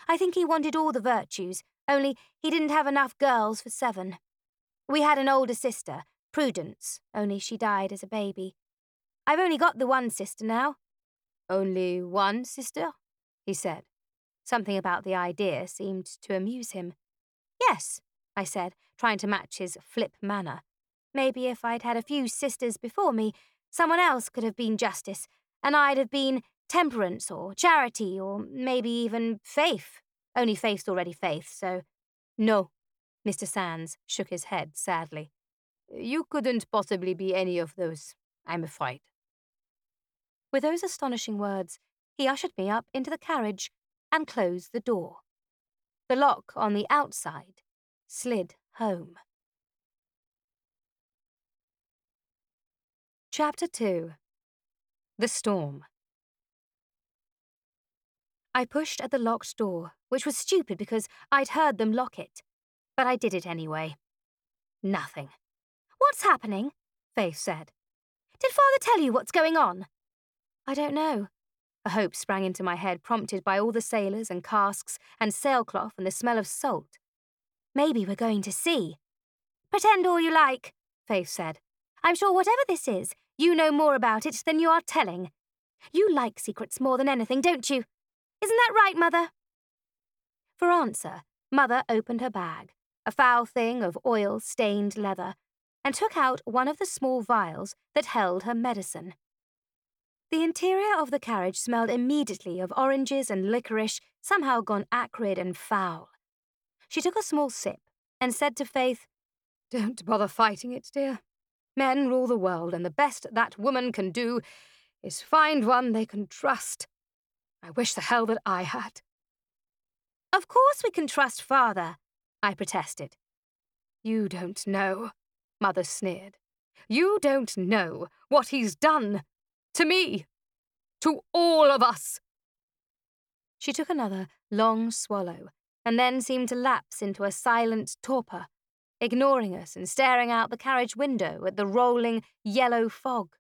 I think he wanted all the virtues, only he didn't have enough girls for seven. We had an older sister, Prudence, only she died as a baby. I've only got the one sister now. Only one sister? he said. Something about the idea seemed to amuse him. Yes, I said, trying to match his flip manner. Maybe if I'd had a few sisters before me, someone else could have been justice, and I'd have been temperance or charity or maybe even faith. Only Faith's already faith, so. No, Mr. Sands shook his head sadly. You couldn't possibly be any of those, I'm afraid. With those astonishing words, he ushered me up into the carriage and closed the door. The lock on the outside slid home. Chapter 2 The Storm I pushed at the locked door, which was stupid because I'd heard them lock it. But I did it anyway. Nothing. What's happening? Faith said. Did father tell you what's going on? I don't know. A hope sprang into my head, prompted by all the sailors and casks and sailcloth and the smell of salt. Maybe we're going to sea. Pretend all you like, Faith said. I'm sure whatever this is, you know more about it than you are telling. You like secrets more than anything, don't you? Isn't that right, Mother? For answer, Mother opened her bag, a foul thing of oil stained leather, and took out one of the small vials that held her medicine. The interior of the carriage smelled immediately of oranges and licorice, somehow gone acrid and foul. She took a small sip and said to Faith, Don't bother fighting it, dear. Men rule the world, and the best that woman can do is find one they can trust. I wish the hell that I had. Of course we can trust father, I protested. You don't know, Mother sneered. You don't know what he's done. To me. To all of us. She took another long swallow and then seemed to lapse into a silent torpor, ignoring us and staring out the carriage window at the rolling yellow fog.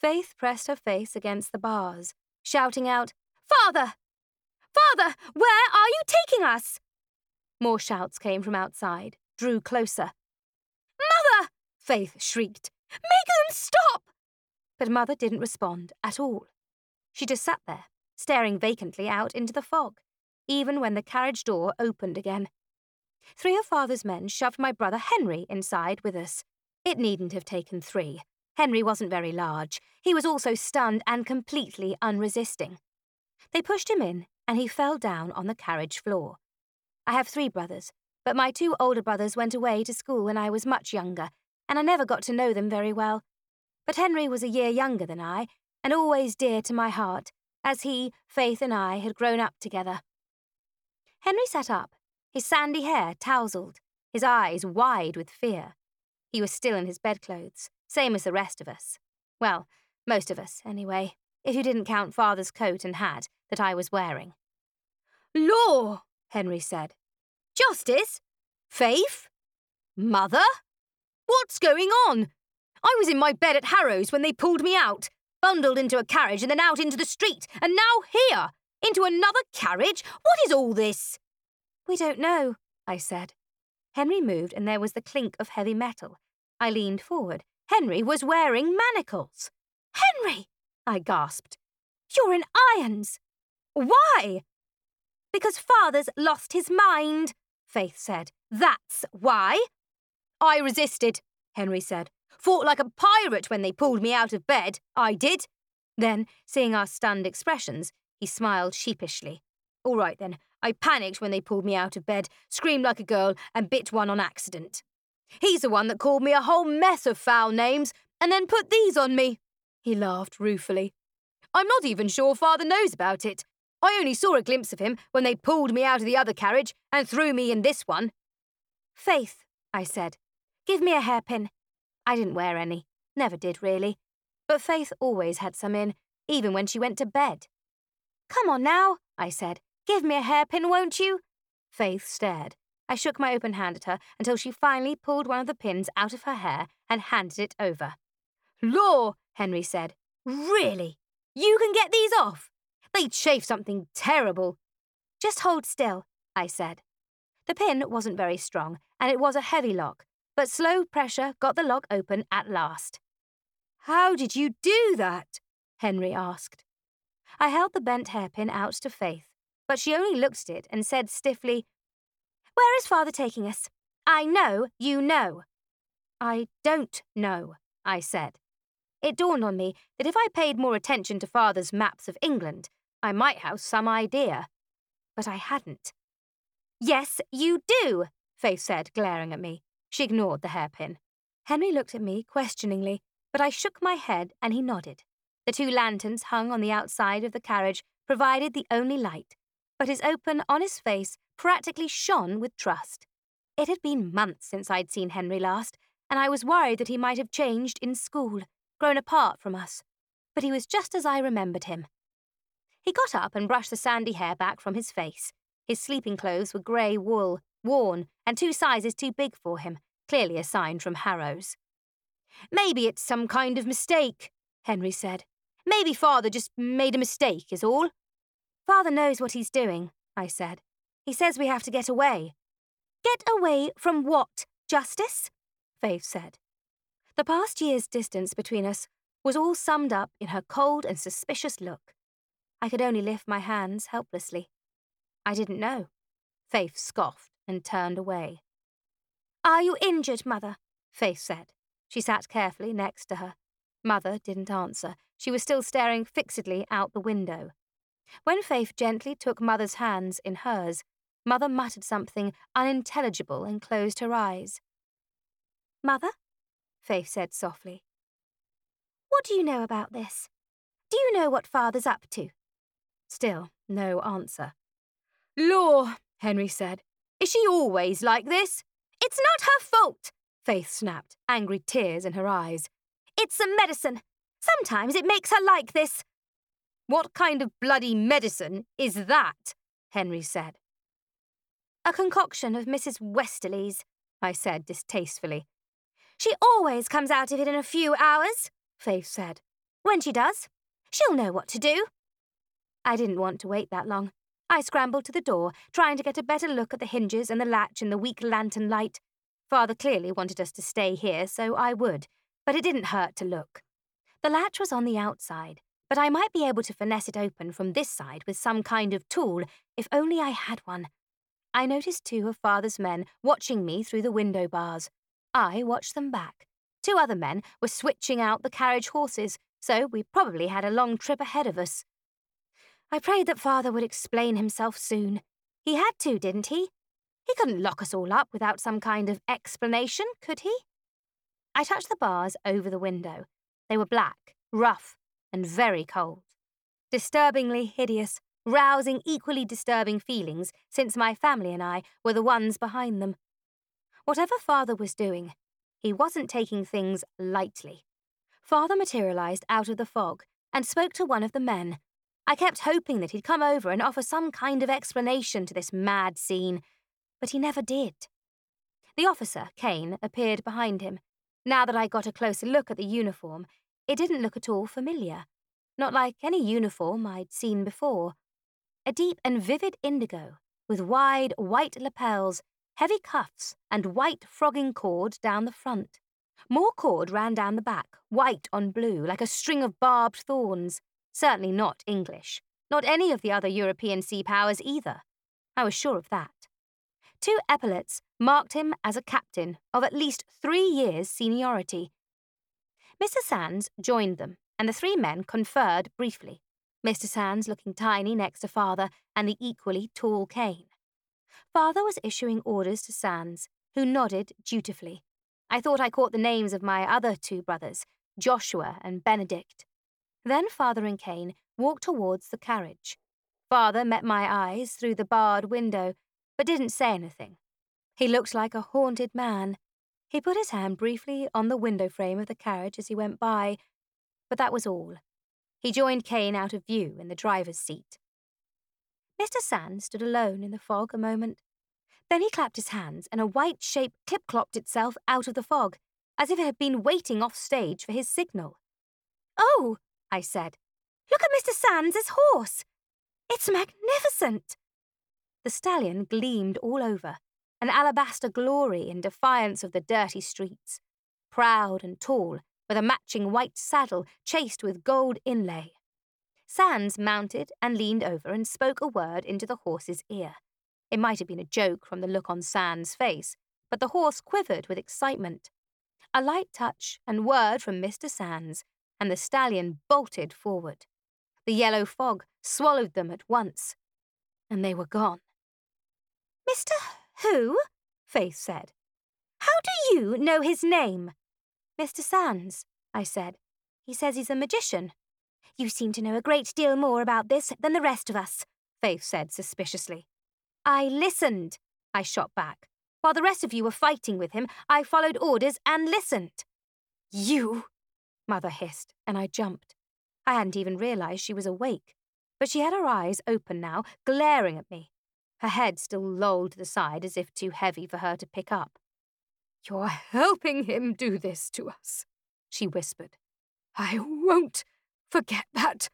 Faith pressed her face against the bars, shouting out, Father! Father! Where are you taking us? More shouts came from outside, drew closer. Mother! Faith shrieked. Make them stop! But Mother didn't respond at all. She just sat there, staring vacantly out into the fog, even when the carriage door opened again. Three of Father's men shoved my brother Henry inside with us. It needn't have taken three. Henry wasn't very large. He was also stunned and completely unresisting. They pushed him in, and he fell down on the carriage floor. I have three brothers, but my two older brothers went away to school when I was much younger, and I never got to know them very well but Henry was a year younger than I, and always dear to my heart, as he, Faith, and I had grown up together. Henry sat up, his sandy hair tousled, his eyes wide with fear. He was still in his bedclothes, same as the rest of us. Well, most of us, anyway, if you didn't count father's coat and hat that I was wearing. Law, Henry said. Justice? Faith? Mother? What's going on? I was in my bed at Harrow's when they pulled me out, bundled into a carriage and then out into the street, and now here, into another carriage? What is all this? We don't know, I said. Henry moved, and there was the clink of heavy metal. I leaned forward. Henry was wearing manacles. Henry! I gasped. You're in irons. Why? Because father's lost his mind, Faith said. That's why? I resisted, Henry said. Fought like a pirate when they pulled me out of bed. I did. Then, seeing our stunned expressions, he smiled sheepishly. All right then, I panicked when they pulled me out of bed, screamed like a girl, and bit one on accident. He's the one that called me a whole mess of foul names, and then put these on me. He laughed ruefully. I'm not even sure father knows about it. I only saw a glimpse of him when they pulled me out of the other carriage and threw me in this one. Faith, I said, give me a hairpin. I didn't wear any, never did really. But Faith always had some in, even when she went to bed. Come on now, I said. Give me a hairpin, won't you? Faith stared. I shook my open hand at her until she finally pulled one of the pins out of her hair and handed it over. Law, Henry said. Really? You can get these off? They'd chafe something terrible. Just hold still, I said. The pin wasn't very strong, and it was a heavy lock, but slow pressure got the lock open at last. How did you do that? Henry asked. I held the bent hairpin out to Faith, but she only looked at it and said stiffly, Where is father taking us? I know you know. I don't know, I said. It dawned on me that if I paid more attention to father's maps of England, I might have some idea. But I hadn't. Yes, you do, Faith said, glaring at me. She ignored the hairpin. Henry looked at me questioningly, but I shook my head and he nodded. The two lanterns hung on the outside of the carriage provided the only light, but his open, honest face practically shone with trust. It had been months since I'd seen Henry last, and I was worried that he might have changed in school, grown apart from us. But he was just as I remembered him. He got up and brushed the sandy hair back from his face. His sleeping clothes were grey wool, worn, and two sizes too big for him, clearly a sign from Harrow's. Maybe it's some kind of mistake, Henry said. Maybe father just made a mistake, is all. Father knows what he's doing, I said. He says we have to get away. Get away from what, Justice? Faith said. The past year's distance between us was all summed up in her cold and suspicious look. I could only lift my hands helplessly. I didn't know. Faith scoffed and turned away. Are you injured, Mother? Faith said. She sat carefully next to her. Mother didn't answer. She was still staring fixedly out the window. When Faith gently took Mother's hands in hers, Mother muttered something unintelligible and closed her eyes. Mother? Faith said softly. What do you know about this? Do you know what Father's up to? Still, no answer. Law, Henry said. Is she always like this? It's not her fault, Faith snapped, angry tears in her eyes. It's the medicine. Sometimes it makes her like this. What kind of bloody medicine is that? Henry said. A concoction of Mrs. Westerly's, I said distastefully. She always comes out of it in a few hours, Faith said. When she does, she'll know what to do. I didn't want to wait that long. I scrambled to the door, trying to get a better look at the hinges and the latch in the weak lantern light. Father clearly wanted us to stay here, so I would, but it didn't hurt to look. The latch was on the outside, but I might be able to finesse it open from this side with some kind of tool, if only I had one. I noticed two of Father's men watching me through the window bars. I watched them back. Two other men were switching out the carriage horses, so we probably had a long trip ahead of us. I prayed that Father would explain himself soon. He had to, didn't he? He couldn't lock us all up without some kind of explanation, could he? I touched the bars over the window. They were black, rough, and very cold. Disturbingly hideous, rousing equally disturbing feelings since my family and I were the ones behind them. Whatever father was doing, he wasn't taking things lightly. Father materialized out of the fog and spoke to one of the men. I kept hoping that he'd come over and offer some kind of explanation to this mad scene, but he never did. The officer, Kane, appeared behind him. Now that I got a closer look at the uniform, it didn't look at all familiar. Not like any uniform I'd seen before. A deep and vivid indigo, with wide white lapels, heavy cuffs, and white frogging cord down the front. More cord ran down the back, white on blue, like a string of barbed thorns. Certainly not English. Not any of the other European sea powers either. I was sure of that. Two epaulets marked him as a captain of at least three years' seniority. Mr. Sands joined them, and the three men conferred briefly. Mr. Sands looking tiny next to Father and the equally tall Kane. Father was issuing orders to Sands, who nodded dutifully. I thought I caught the names of my other two brothers, Joshua and Benedict. Then Father and Kane walked towards the carriage. Father met my eyes through the barred window, but didn't say anything. He looked like a haunted man. He put his hand briefly on the window frame of the carriage as he went by, but that was all. He joined Kane out of view in the driver's seat. Mr. Sands stood alone in the fog a moment. Then he clapped his hands, and a white shape clip clopped itself out of the fog, as if it had been waiting off stage for his signal. Oh, I said, look at Mr. Sands's horse. It's magnificent. The stallion gleamed all over, an alabaster glory in defiance of the dirty streets. Proud and tall, with a matching white saddle chased with gold inlay. Sands mounted and leaned over and spoke a word into the horse's ear. It might have been a joke from the look on Sands' face, but the horse quivered with excitement. A light touch and word from Mr. Sands, and the stallion bolted forward. The yellow fog swallowed them at once, and they were gone. Mr. Who? Faith said. How do you know his name? Mr. Sands, I said. He says he's a magician. You seem to know a great deal more about this than the rest of us, Faith said suspiciously. I listened, I shot back. While the rest of you were fighting with him, I followed orders and listened. You, Mother hissed, and I jumped. I hadn't even realized she was awake, but she had her eyes open now, glaring at me. Her head still lolled to the side as if too heavy for her to pick up. You're helping him do this to us, she whispered. I won't forget that.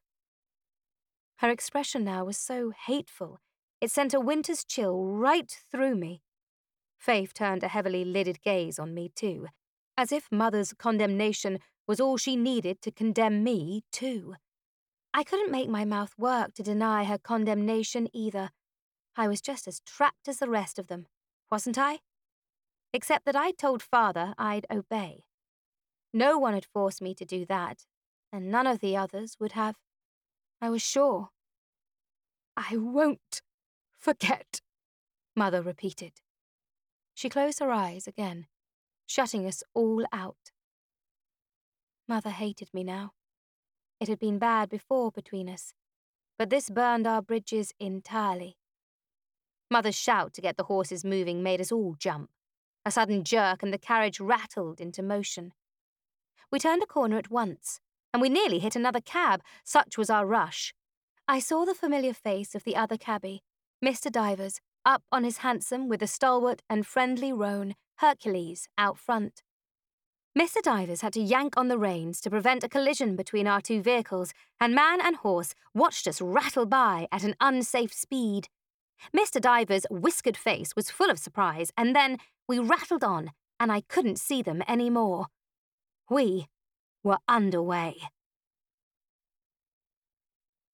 Her expression now was so hateful it sent a winter's chill right through me. Faith turned a heavily lidded gaze on me, too, as if Mother's condemnation was all she needed to condemn me, too. I couldn't make my mouth work to deny her condemnation either. I was just as trapped as the rest of them, wasn't I? Except that I'd told Father I'd obey. No one had forced me to do that, and none of the others would have. I was sure. I won't, Forget, Mother repeated. She closed her eyes again, shutting us all out. Mother hated me now. It had been bad before between us, but this burned our bridges entirely. Mother's shout to get the horses moving made us all jump. A sudden jerk, and the carriage rattled into motion. We turned a corner at once, and we nearly hit another cab, such was our rush. I saw the familiar face of the other cabby, Mr. Divers, up on his hansom with the stalwart and friendly roan, Hercules, out front. Mr. Divers had to yank on the reins to prevent a collision between our two vehicles, and man and horse watched us rattle by at an unsafe speed. Mr. Divers' whiskered face was full of surprise, and then we rattled on, and I couldn't see them any more. We were underway.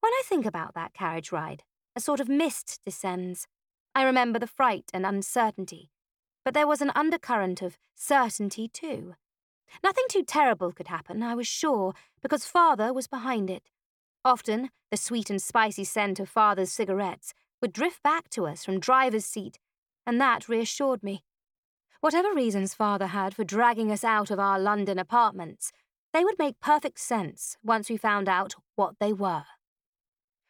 When I think about that carriage ride, a sort of mist descends. I remember the fright and uncertainty, but there was an undercurrent of certainty too. Nothing too terrible could happen, I was sure, because Father was behind it. Often, the sweet and spicy scent of Father's cigarettes would drift back to us from driver's seat, and that reassured me. Whatever reasons Father had for dragging us out of our London apartments, They would make perfect sense once we found out what they were.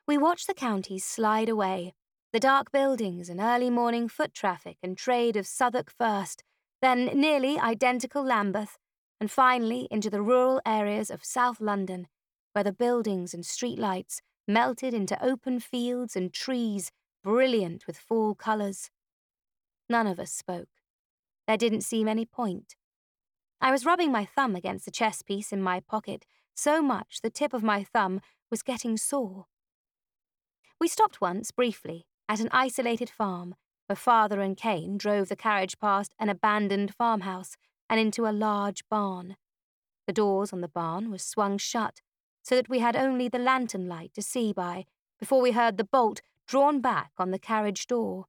We watched the counties slide away, the dark buildings and early morning foot traffic and trade of Southwark first, then nearly identical Lambeth, and finally into the rural areas of South London, where the buildings and street lights melted into open fields and trees brilliant with fall colours. None of us spoke. There didn't seem any point. I was rubbing my thumb against the chess piece in my pocket so much the tip of my thumb was getting sore. We stopped once, briefly, at an isolated farm where father and Kane drove the carriage past an abandoned farmhouse and into a large barn. The doors on the barn were swung shut so that we had only the lantern light to see by before we heard the bolt drawn back on the carriage door.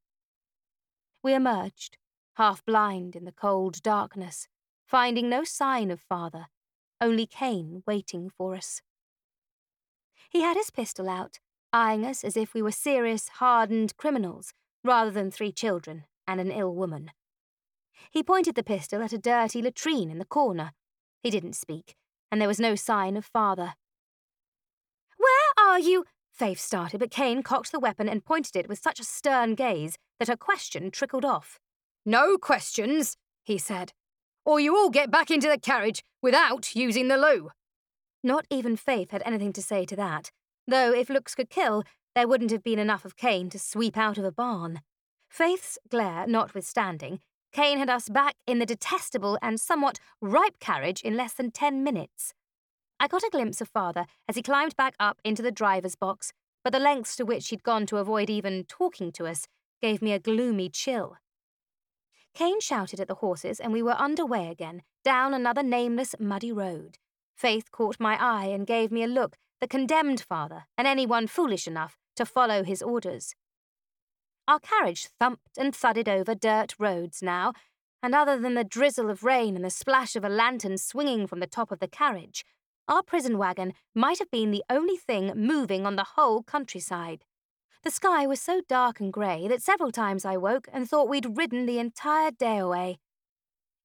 We emerged, half blind in the cold darkness, finding no sign of father, only Cain waiting for us. He had his pistol out, eyeing us as if we were serious, hardened criminals rather than three children and an ill woman. He pointed the pistol at a dirty latrine in the corner. He didn't speak, and there was no sign of father. Where are you? Faith started, but Cain cocked the weapon and pointed it with such a stern gaze that her question trickled off. No questions, he said, or you all get back into the carriage without using the loo. Not even Faith had anything to say to that, though if looks could kill, there wouldn't have been enough of Cain to sweep out of a barn. Faith's glare notwithstanding, Cain had us back in the detestable and somewhat ripe carriage in less than ten minutes. I got a glimpse of father as he climbed back up into the driver's box, but the lengths to which he'd gone to avoid even talking to us gave me a gloomy chill. Cain shouted at the horses, and we were under way again, down another nameless, muddy road. Faith caught my eye and gave me a look that condemned father and anyone foolish enough to follow his orders. Our carriage thumped and thudded over dirt roads now, and other than the drizzle of rain and the splash of a lantern swinging from the top of the carriage, our prison wagon might have been the only thing moving on the whole countryside. The sky was so dark and grey that several times I woke and thought we'd ridden the entire day away.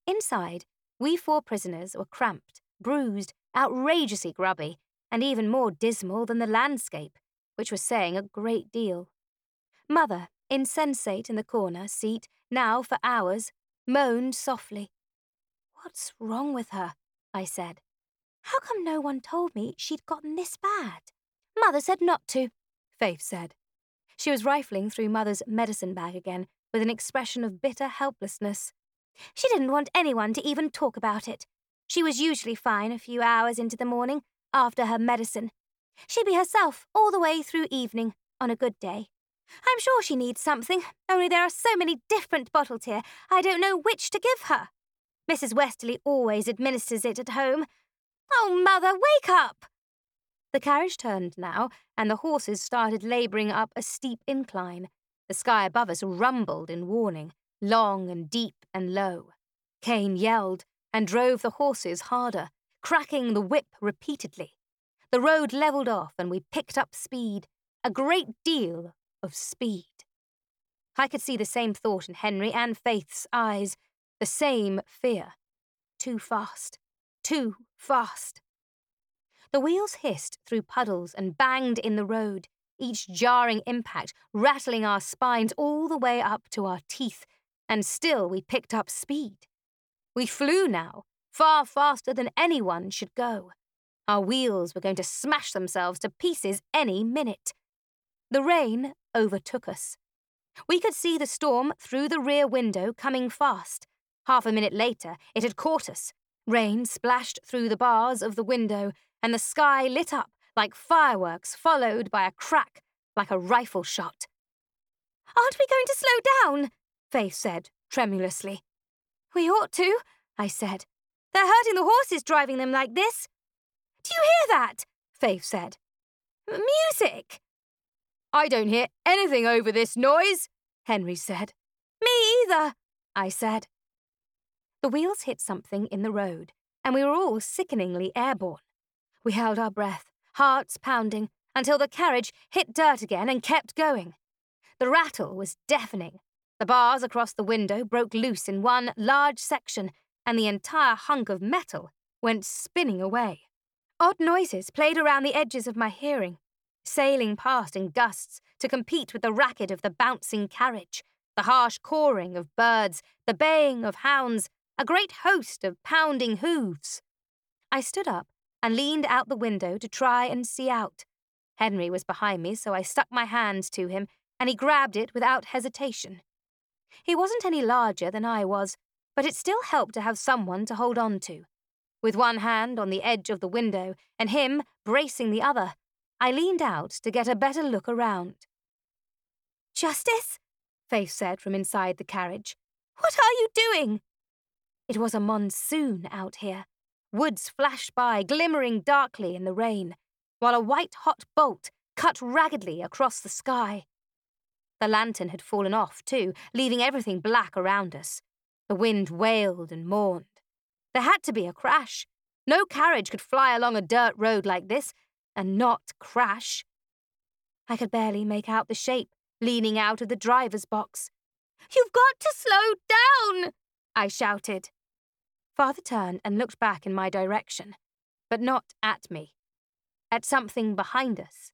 Inside, we four prisoners were cramped, bruised, outrageously grubby, and even more dismal than the landscape, which was saying a great deal. Mother, insensate in the corner seat, now for hours, moaned softly. What's wrong with her? I said. How come no one told me she'd gotten this bad? Mother said not to, Faith said. She was rifling through Mother's medicine bag again with an expression of bitter helplessness. She didn't want anyone to even talk about it. She was usually fine a few hours into the morning, after her medicine. She'd be herself all the way through evening, on a good day. I'm sure she needs something, only there are so many different bottles here, I don't know which to give her. Mrs. Westerly always administers it at home, Oh, Mother, wake up! The carriage turned now, and the horses started labouring up a steep incline. The sky above us rumbled in warning, long and deep and low. Cain yelled and drove the horses harder, cracking the whip repeatedly. The road levelled off, and we picked up speed, a great deal of speed. I could see the same thought in Henry and Faith's eyes, the same fear. Too fast, too fast. The wheels hissed through puddles and banged in the road, each jarring impact rattling our spines all the way up to our teeth, and still we picked up speed. We flew now, far faster than anyone should go. Our wheels were going to smash themselves to pieces any minute. The rain overtook us. We could see the storm through the rear window coming fast. Half a minute later, it had caught us, Rain splashed through the bars of the window, and the sky lit up like fireworks, followed by a crack like a rifle shot. Aren't we going to slow down? Faith said, tremulously. We ought to, I said. They're hurting the horses driving them like this. Do you hear that? Faith said. Music! I don't hear anything over this noise, Henry said. Me either, I said. The wheels hit something in the road, and we were all sickeningly airborne. We held our breath, hearts pounding, until the carriage hit dirt again and kept going. The rattle was deafening. The bars across the window broke loose in one large section, and the entire hunk of metal went spinning away. Odd noises played around the edges of my hearing, sailing past in gusts to compete with the racket of the bouncing carriage, the harsh cawing of birds, the baying of hounds, a great host of pounding hooves. I stood up and leaned out the window to try and see out. Henry was behind me, so I stuck my hand to him, and he grabbed it without hesitation. He wasn't any larger than I was, but it still helped to have someone to hold on to. With one hand on the edge of the window and him bracing the other, I leaned out to get a better look around. Justice? Faith said from inside the carriage. What are you doing? It was a monsoon out here. Woods flashed by, glimmering darkly in the rain, while a white hot bolt cut raggedly across the sky. The lantern had fallen off, too, leaving everything black around us. The wind wailed and mourned. There had to be a crash. No carriage could fly along a dirt road like this and not crash. I could barely make out the shape leaning out of the driver's box. You've got to slow down! I shouted. Father turned and looked back in my direction, but not at me. At something behind us.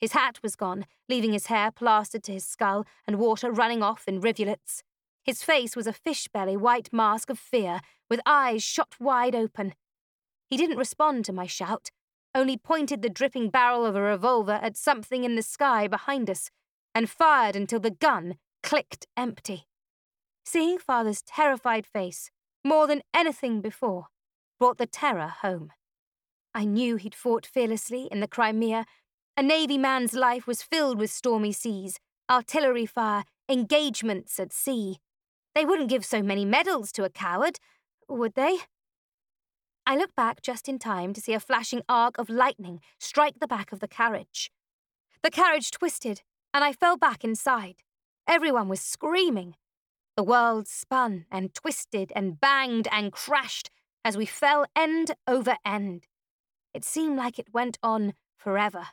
His hat was gone, leaving his hair plastered to his skull and water running off in rivulets. His face was a fish belly white mask of fear, with eyes shot wide open. He didn't respond to my shout, only pointed the dripping barrel of a revolver at something in the sky behind us, and fired until the gun clicked empty. Seeing Father's terrified face, more than anything before, brought the terror home. I knew he'd fought fearlessly in the Crimea a Navy man's life was filled with stormy seas, artillery fire, engagements at sea. They wouldn't give so many medals to a coward, would they? I looked back just in time to see a flashing arc of lightning strike the back of the carriage. The carriage twisted, and I fell back inside. Everyone was screaming. The world spun and twisted and banged and crashed as we fell end over end. It seemed like it went on forever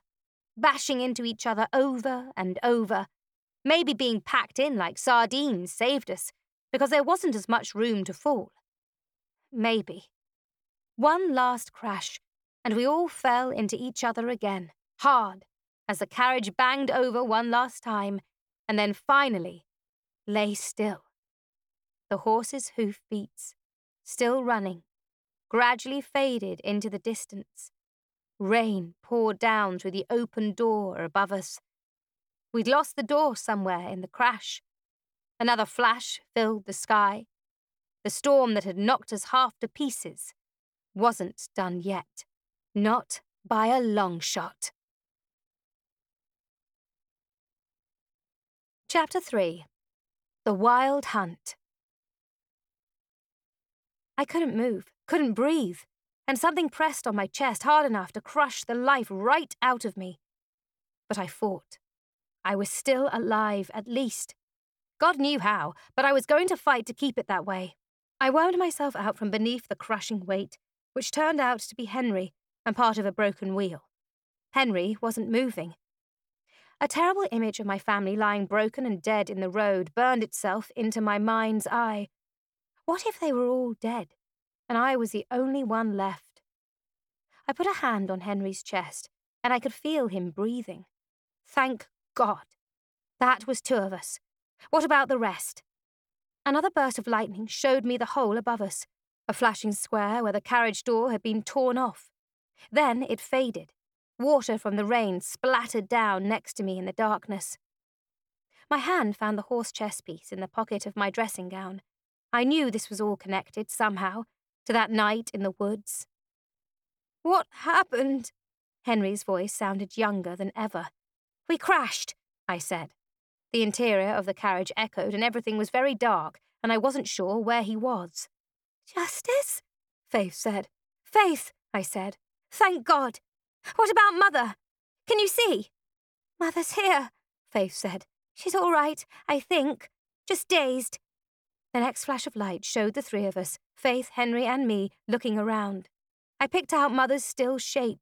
bashing into each other over and over. Maybe being packed in like sardines saved us, because there wasn't as much room to fall. Maybe. One last crash, and we all fell into each other again, hard, as the carriage banged over one last time, and then finally lay still. The horse's hoof beats, still running, gradually faded into the distance, Rain poured down through the open door above us. We'd lost the door somewhere in the crash. Another flash filled the sky. The storm that had knocked us half to pieces wasn't done yet. Not by a long shot. Chapter 3 The Wild Hunt I couldn't move, couldn't breathe and something pressed on my chest hard enough to crush the life right out of me. But I fought. I was still alive, at least. God knew how, but I was going to fight to keep it that way. I wound myself out from beneath the crushing weight, which turned out to be Henry and part of a broken wheel. Henry wasn't moving. A terrible image of my family lying broken and dead in the road burned itself into my mind's eye. What if they were all dead? and I was the only one left. I put a hand on Henry's chest, and I could feel him breathing. Thank God. That was two of us. What about the rest? Another burst of lightning showed me the hole above us, a flashing square where the carriage door had been torn off. Then it faded. Water from the rain splattered down next to me in the darkness. My hand found the horse chess piece in the pocket of my dressing gown. I knew this was all connected somehow, to that night in the woods. What happened? Henry's voice sounded younger than ever. We crashed, I said. The interior of the carriage echoed, and everything was very dark, and I wasn't sure where he was. Justice? Faith said. Faith, I said. Thank God. What about Mother? Can you see? Mother's here, Faith said. She's all right, I think. Just dazed. The next flash of light showed the three of us, Faith, Henry, and me, looking around. I picked out Mother's still shape.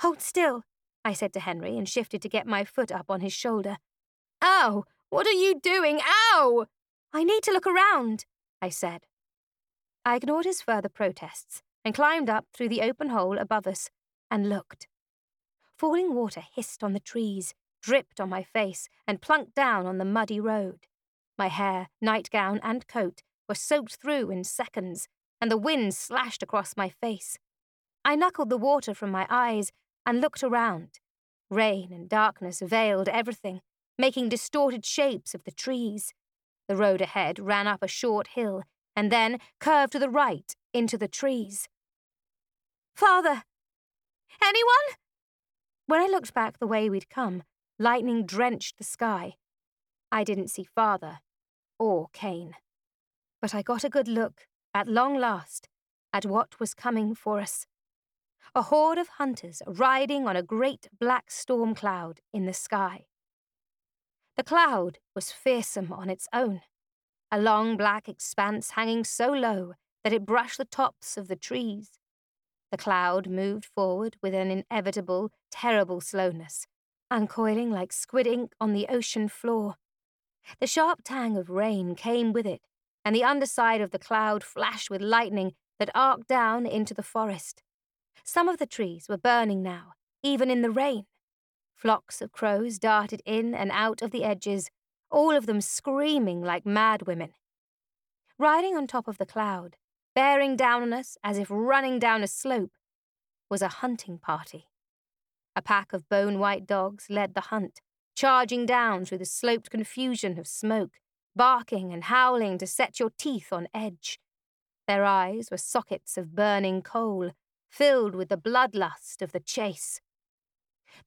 Hold still, I said to Henry and shifted to get my foot up on his shoulder. Ow! What are you doing? Ow! I need to look around, I said. I ignored his further protests and climbed up through the open hole above us and looked. Falling water hissed on the trees, dripped on my face, and plunked down on the muddy road. My hair, nightgown, and coat were soaked through in seconds, and the wind slashed across my face. I knuckled the water from my eyes and looked around. Rain and darkness veiled everything, making distorted shapes of the trees. The road ahead ran up a short hill and then curved to the right into the trees. Father! Anyone? When I looked back the way we'd come, lightning drenched the sky. I didn't see father or Kane. But I got a good look, at long last, at what was coming for us. A horde of hunters riding on a great black storm cloud in the sky. The cloud was fearsome on its own, a long black expanse hanging so low that it brushed the tops of the trees. The cloud moved forward with an inevitable, terrible slowness, uncoiling like squid ink on the ocean floor. The sharp tang of rain came with it, and the underside of the cloud flashed with lightning that arced down into the forest. Some of the trees were burning now, even in the rain. Flocks of crows darted in and out of the edges, all of them screaming like mad women. Riding on top of the cloud, bearing down on us as if running down a slope, was a hunting party. A pack of bone white dogs led the hunt, charging down through the sloped confusion of smoke, barking and howling to set your teeth on edge. Their eyes were sockets of burning coal, filled with the bloodlust of the chase.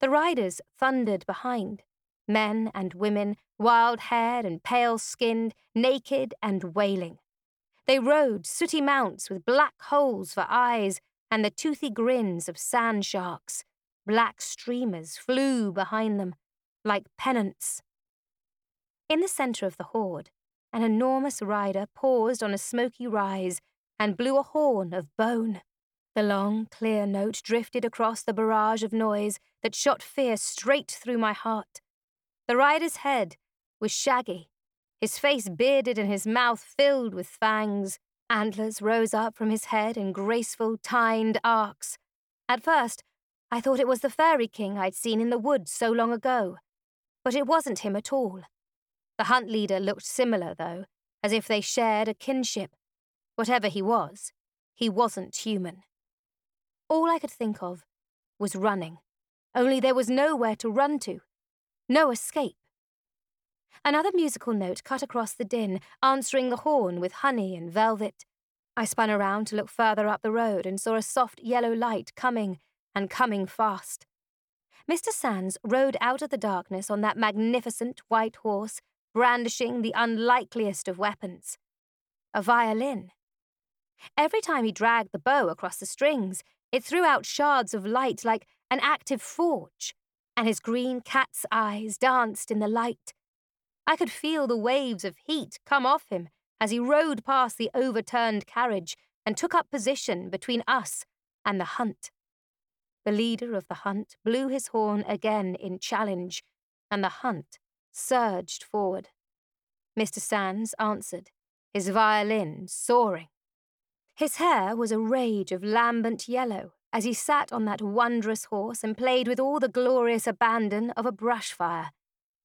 The riders thundered behind, men and women, wild haired and pale skinned, naked and wailing. They rode sooty mounts with black holes for eyes and the toothy grins of sand sharks. Black streamers flew behind them, like pennants. In the centre of the horde, an enormous rider paused on a smoky rise and blew a horn of bone. The long, clear note drifted across the barrage of noise that shot fear straight through my heart. The rider's head was shaggy, his face bearded and his mouth filled with fangs. Antlers rose up from his head in graceful, tined arcs. At first, I thought it was the fairy king I'd seen in the woods so long ago. But it wasn't him at all. The hunt leader looked similar, though, as if they shared a kinship. Whatever he was, he wasn't human. All I could think of was running, only there was nowhere to run to, no escape. Another musical note cut across the din, answering the horn with honey and velvet. I spun around to look further up the road and saw a soft yellow light coming, and coming fast. Mr. Sands rode out of the darkness on that magnificent white horse, brandishing the unlikeliest of weapons a violin. Every time he dragged the bow across the strings, it threw out shards of light like an active forge, and his green cat's eyes danced in the light. I could feel the waves of heat come off him as he rode past the overturned carriage and took up position between us and the hunt. The leader of the hunt blew his horn again in challenge, and the hunt surged forward. Mr. Sands answered, his violin soaring. His hair was a rage of lambent yellow as he sat on that wondrous horse and played with all the glorious abandon of a brush fire.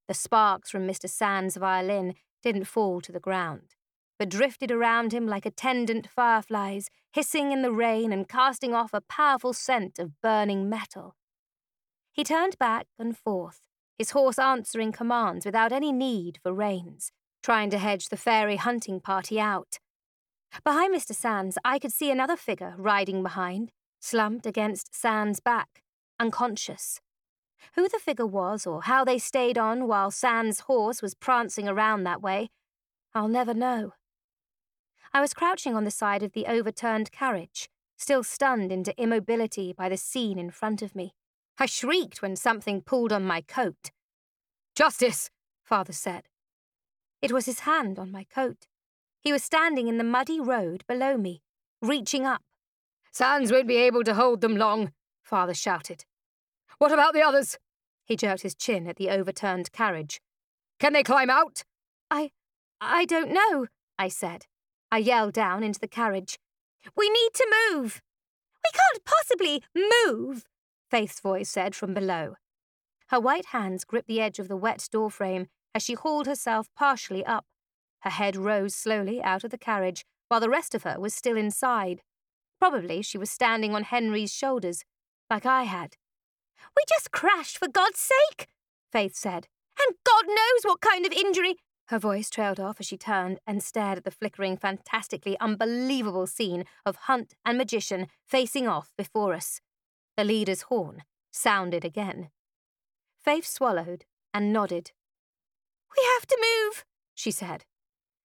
The sparks from Mr. Sands' violin didn't fall to the ground, but drifted around him like attendant fireflies, hissing in the rain and casting off a powerful scent of burning metal. He turned back and forth, his horse answering commands without any need for reins, trying to hedge the fairy hunting party out. Behind Mr. Sands, I could see another figure riding behind, slumped against Sands' back, unconscious. Who the figure was or how they stayed on while Sands' horse was prancing around that way, I'll never know. I was crouching on the side of the overturned carriage, still stunned into immobility by the scene in front of me. I shrieked when something pulled on my coat. Justice, father said. It was his hand on my coat. He was standing in the muddy road below me, reaching up. Sands won't be able to hold them long, father shouted. What about the others? He jerked his chin at the overturned carriage. Can they climb out? I. I don't know, I said. I yelled down into the carriage. We need to move! We can't possibly move, Faith's voice said from below. Her white hands gripped the edge of the wet doorframe as she hauled herself partially up. Her head rose slowly out of the carriage, while the rest of her was still inside. Probably she was standing on Henry's shoulders, like I had. We just crashed, for God's sake, Faith said. And God knows what kind of injury. Her voice trailed off as she turned and stared at the flickering, fantastically unbelievable scene of Hunt and Magician facing off before us. The leader's horn sounded again. Faith swallowed and nodded. We have to move, she said.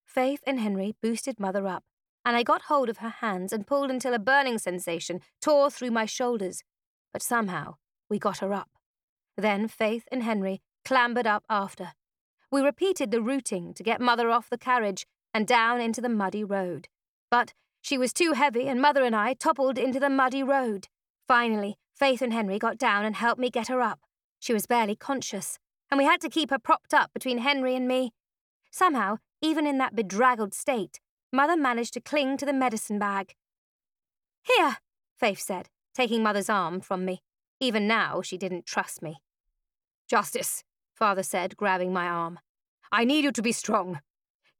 Faith and Henry boosted Mother up, and I got hold of her hands and pulled until a burning sensation tore through my shoulders. But somehow we got her up. Then Faith and Henry clambered up after. We repeated the routing to get Mother off the carriage and down into the muddy road. But she was too heavy, and Mother and I toppled into the muddy road. Finally, Faith and Henry got down and helped me get her up. She was barely conscious, and we had to keep her propped up between Henry and me. Somehow, even in that bedraggled state, Mother managed to cling to the medicine bag. Here, Faith said, taking Mother's arm from me. Even now, she didn't trust me. Justice, Father said, grabbing my arm. I need you to be strong.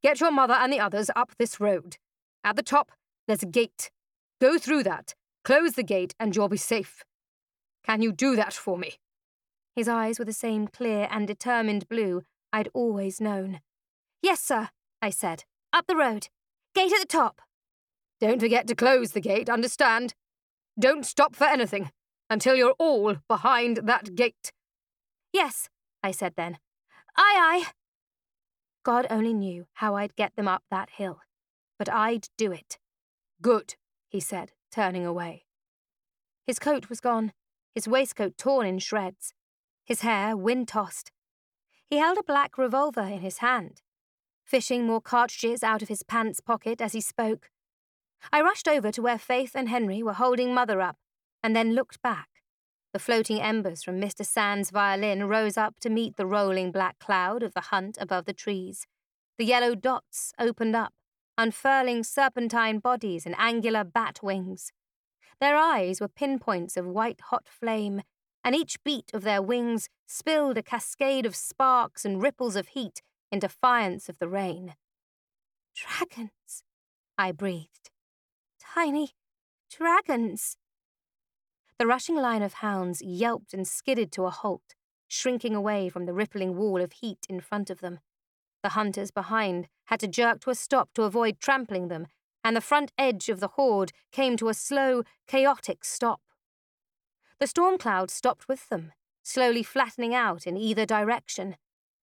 Get your mother and the others up this road. At the top, there's a gate. Go through that, close the gate, and you'll be safe. Can you do that for me? His eyes were the same clear and determined blue I'd always known. Yes, sir, I said. Up the road. Gate at the top. Don't forget to close the gate, understand? Don't stop for anything until you're all behind that gate. Yes, I said then. Aye, aye. God only knew how I'd get them up that hill, but I'd do it. Good, he said, turning away. His coat was gone, his waistcoat torn in shreds, his hair wind tossed. He held a black revolver in his hand, fishing more cartridges out of his pants pocket as he spoke. I rushed over to where Faith and Henry were holding Mother up, and then looked back. The floating embers from Mr. Sand's violin rose up to meet the rolling black cloud of the hunt above the trees. The yellow dots opened up, unfurling serpentine bodies and angular bat wings. Their eyes were pinpoints of white hot flame, and each beat of their wings spilled a cascade of sparks and ripples of heat in defiance of the rain. Dragons, I breathed. Tiny dragons. The rushing line of hounds yelped and skidded to a halt, shrinking away from the rippling wall of heat in front of them. The hunters behind had to jerk to a stop to avoid trampling them, and the front edge of the horde came to a slow, chaotic stop. The storm cloud stopped with them, slowly flattening out in either direction.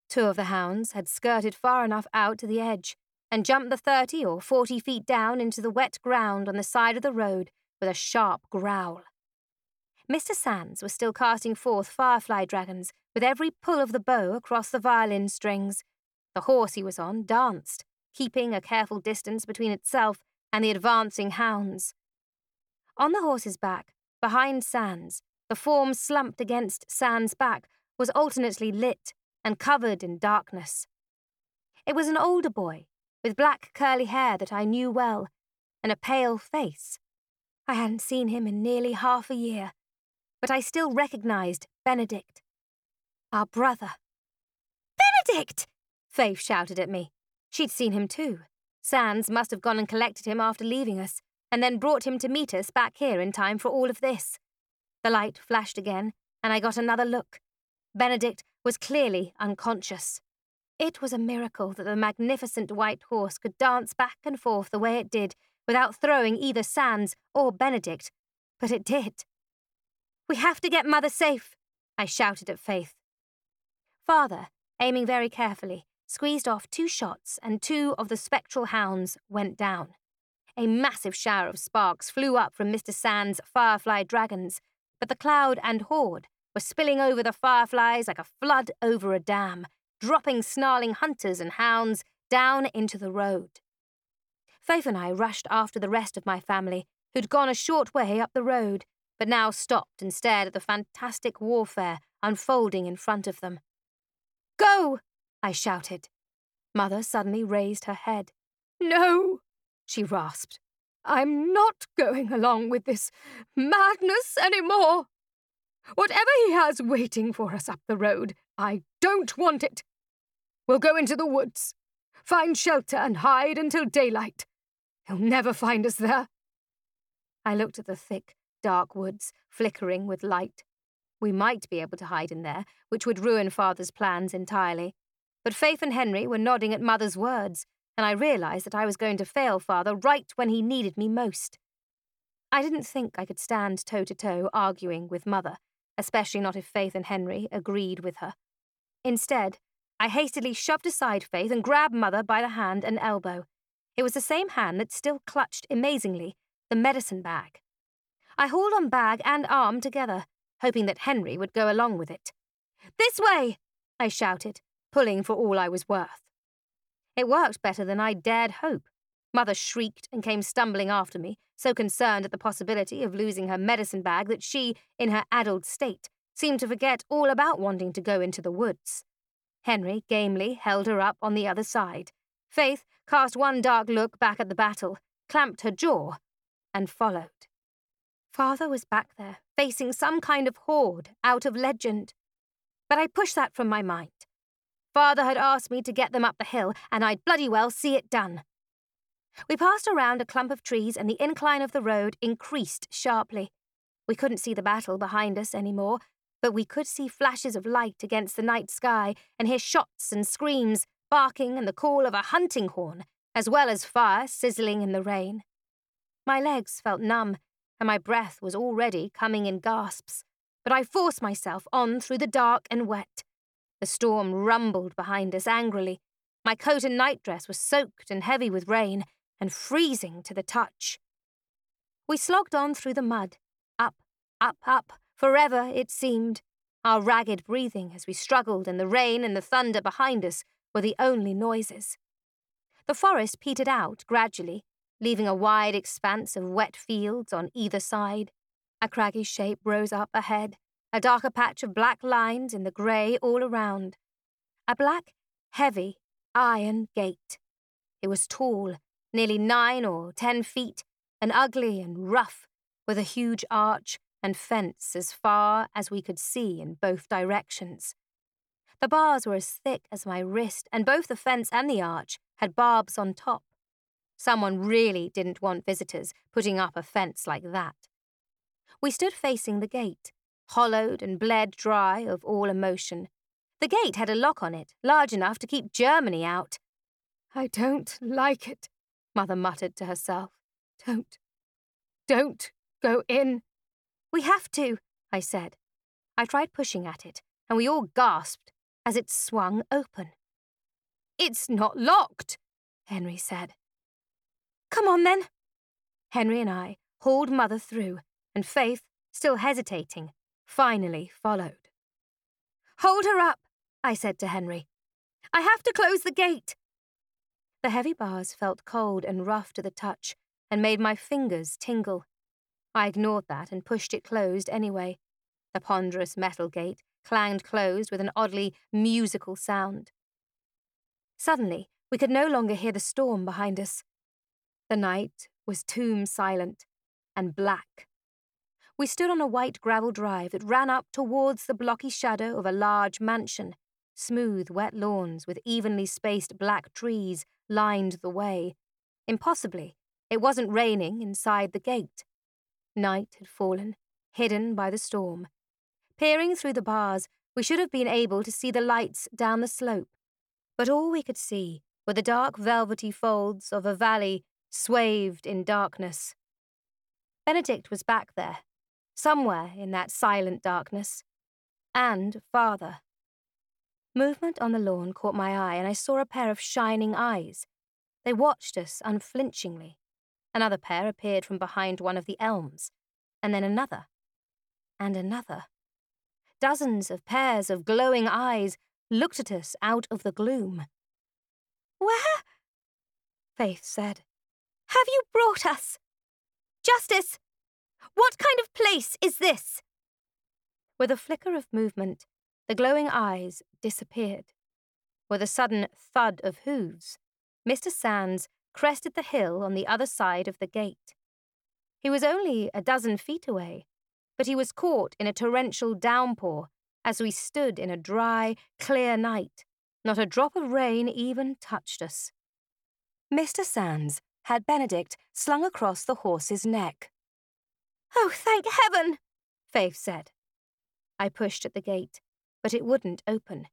Two of the hounds had skirted far enough out to the edge and jumped the thirty or forty feet down into the wet ground on the side of the road with a sharp growl. Mr. Sands was still casting forth firefly dragons with every pull of the bow across the violin strings. The horse he was on danced, keeping a careful distance between itself and the advancing hounds. On the horse's back, behind Sands, the form slumped against Sands' back was alternately lit and covered in darkness. It was an older boy, with black curly hair that I knew well, and a pale face. I hadn't seen him in nearly half a year but I still recognized Benedict. Our brother. Benedict! Faith shouted at me. She'd seen him too. Sands must have gone and collected him after leaving us, and then brought him to meet us back here in time for all of this. The light flashed again, and I got another look. Benedict was clearly unconscious. It was a miracle that the magnificent white horse could dance back and forth the way it did without throwing either Sands or Benedict, but it did. We have to get Mother safe, I shouted at Faith. Father, aiming very carefully, squeezed off two shots, and two of the spectral hounds went down. A massive shower of sparks flew up from Mr. Sand's firefly dragons, but the cloud and horde were spilling over the fireflies like a flood over a dam, dropping snarling hunters and hounds down into the road. Faith and I rushed after the rest of my family, who'd gone a short way up the road, but now stopped and stared at the fantastic warfare unfolding in front of them. Go! I shouted. Mother suddenly raised her head. No! she rasped. I'm not going along with this madness any more. Whatever he has waiting for us up the road, I don't want it. We'll go into the woods, find shelter, and hide until daylight. He'll never find us there. I looked at the thick, dark woods, flickering with light. We might be able to hide in there, which would ruin Father's plans entirely. But Faith and Henry were nodding at Mother's words, and I realized that I was going to fail Father right when he needed me most. I didn't think I could stand toe to toe arguing with Mother, especially not if Faith and Henry agreed with her. Instead, I hastily shoved aside Faith and grabbed Mother by the hand and elbow. It was the same hand that still clutched amazingly the medicine bag. I hauled on bag and arm together, hoping that Henry would go along with it. This way! I shouted, pulling for all I was worth. It worked better than I dared hope. Mother shrieked and came stumbling after me, so concerned at the possibility of losing her medicine bag that she, in her addled state, seemed to forget all about wanting to go into the woods. Henry gamely held her up on the other side. Faith cast one dark look back at the battle, clamped her jaw, and followed. Father was back there, facing some kind of horde out of legend. But I pushed that from my mind. Father had asked me to get them up the hill, and I'd bloody well see it done. We passed around a clump of trees, and the incline of the road increased sharply. We couldn't see the battle behind us any more, but we could see flashes of light against the night sky and hear shots and screams, barking, and the call of a hunting horn, as well as fire sizzling in the rain. My legs felt numb, and my breath was already coming in gasps, but I forced myself on through the dark and wet. The storm rumbled behind us angrily. My coat and nightdress were soaked and heavy with rain, and freezing to the touch. We slogged on through the mud, up, up, up, forever it seemed. Our ragged breathing as we struggled, and the rain and the thunder behind us were the only noises. The forest petered out gradually, leaving a wide expanse of wet fields on either side. A craggy shape rose up ahead, a darker patch of black lines in the grey all around. A black, heavy, iron gate. It was tall, nearly nine or ten feet, and ugly and rough, with a huge arch and fence as far as we could see in both directions. The bars were as thick as my wrist, and both the fence and the arch had barbs on top. Someone really didn't want visitors putting up a fence like that. We stood facing the gate, hollowed and bled dry of all emotion. The gate had a lock on it, large enough to keep Germany out. I don't like it, Mother muttered to herself. Don't. Don't go in. We have to, I said. I tried pushing at it, and we all gasped as it swung open. It's not locked, Henry said. Come on then. Henry and I hauled Mother through, and Faith, still hesitating, finally followed. Hold her up, I said to Henry. I have to close the gate. The heavy bars felt cold and rough to the touch and made my fingers tingle. I ignored that and pushed it closed anyway. The ponderous metal gate clanged closed with an oddly musical sound. Suddenly, we could no longer hear the storm behind us. The night was tomb silent and black. We stood on a white gravel drive that ran up towards the blocky shadow of a large mansion. Smooth, wet lawns with evenly spaced black trees lined the way. Impossibly, it wasn't raining inside the gate. Night had fallen, hidden by the storm. Peering through the bars, we should have been able to see the lights down the slope, but all we could see were the dark velvety folds of a valley swathed in darkness. Benedict was back there, somewhere in that silent darkness, and father. Movement on the lawn caught my eye, and I saw a pair of shining eyes. They watched us unflinchingly. Another pair appeared from behind one of the elms, and then another, and another. Dozens of pairs of glowing eyes looked at us out of the gloom. Where? Faith said. Have you brought us? Justice! What kind of place is this? With a flicker of movement, the glowing eyes disappeared. With a sudden thud of hooves, Mr. Sands crested the hill on the other side of the gate. He was only a dozen feet away, but he was caught in a torrential downpour as we stood in a dry, clear night. Not a drop of rain even touched us. Mr. Sands had Benedict slung across the horse's neck. Oh, thank heaven! Faith said. I pushed at the gate, but it wouldn't open.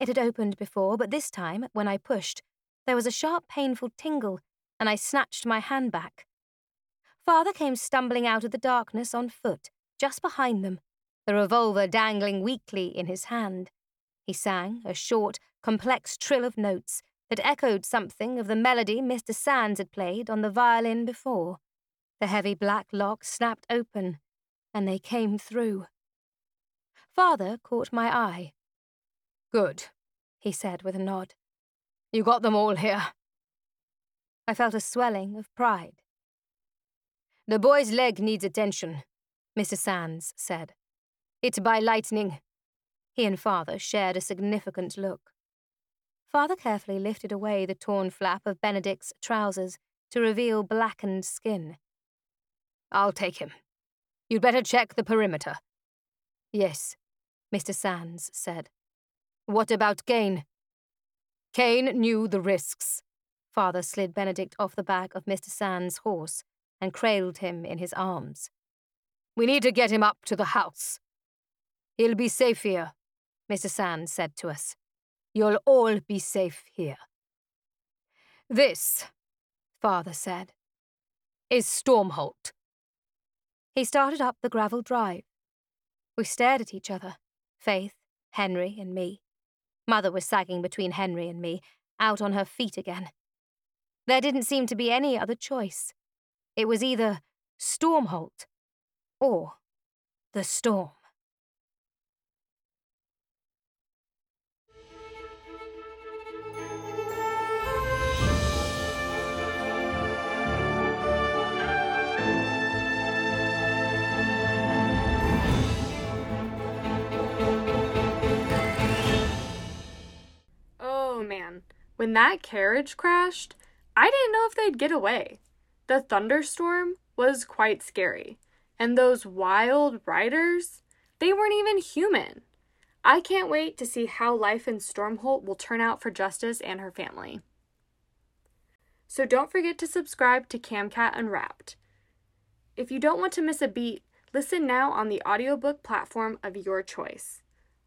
It had opened before, but this time, when I pushed, there was a sharp, painful tingle, and I snatched my hand back. Father came stumbling out of the darkness on foot, just behind them, the revolver dangling weakly in his hand. He sang a short, complex trill of notes that echoed something of the melody Mr. Sands had played on the violin before. The heavy black lock snapped open, and they came through. Father caught my eye. Good, he said with a nod. You got them all here. I felt a swelling of pride. The boy's leg needs attention, Mr. Sands said. It's by lightning. He and father shared a significant look. Father carefully lifted away the torn flap of Benedict's trousers to reveal blackened skin. I'll take him. You'd better check the perimeter. Yes, Mr. Sands said. What about Kane? Kane knew the risks. Father slid Benedict off the back of Mr. Sands' horse and cradled him in his arms. We need to get him up to the house. He'll be safe here, Mr. Sands said to us. You'll all be safe here. This, Father said, is Stormholt. He started up the gravel drive. We stared at each other, Faith, Henry, and me. Mother was sagging between Henry and me, out on her feet again. There didn't seem to be any other choice. It was either Stormholt or the storm. Oh man, when that carriage crashed, I didn't know if they'd get away. The thunderstorm was quite scary, and those wild riders, they weren't even human. I can't wait to see how life in Stormholt will turn out for Justice and her family. So don't forget to subscribe to CamCat Unwrapped. If you don't want to miss a beat, listen now on the audiobook platform of your choice.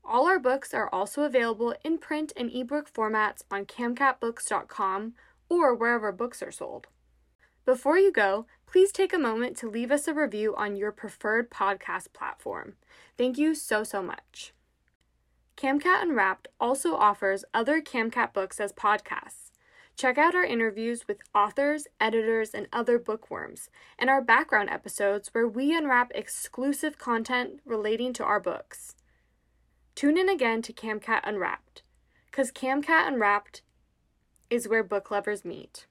All our books are also available in print and ebook formats on camcatbooks.com or wherever books are sold. Before you go, please take a moment to leave us a review on your preferred podcast platform. Thank you so, so much. CamCat Unwrapped also offers other CamCat books as podcasts. Check out our interviews with authors, editors, and other bookworms, and our background episodes where we unwrap exclusive content relating to our books. Tune in again to CamCat Unwrapped, because CamCat Unwrapped is where book lovers meet.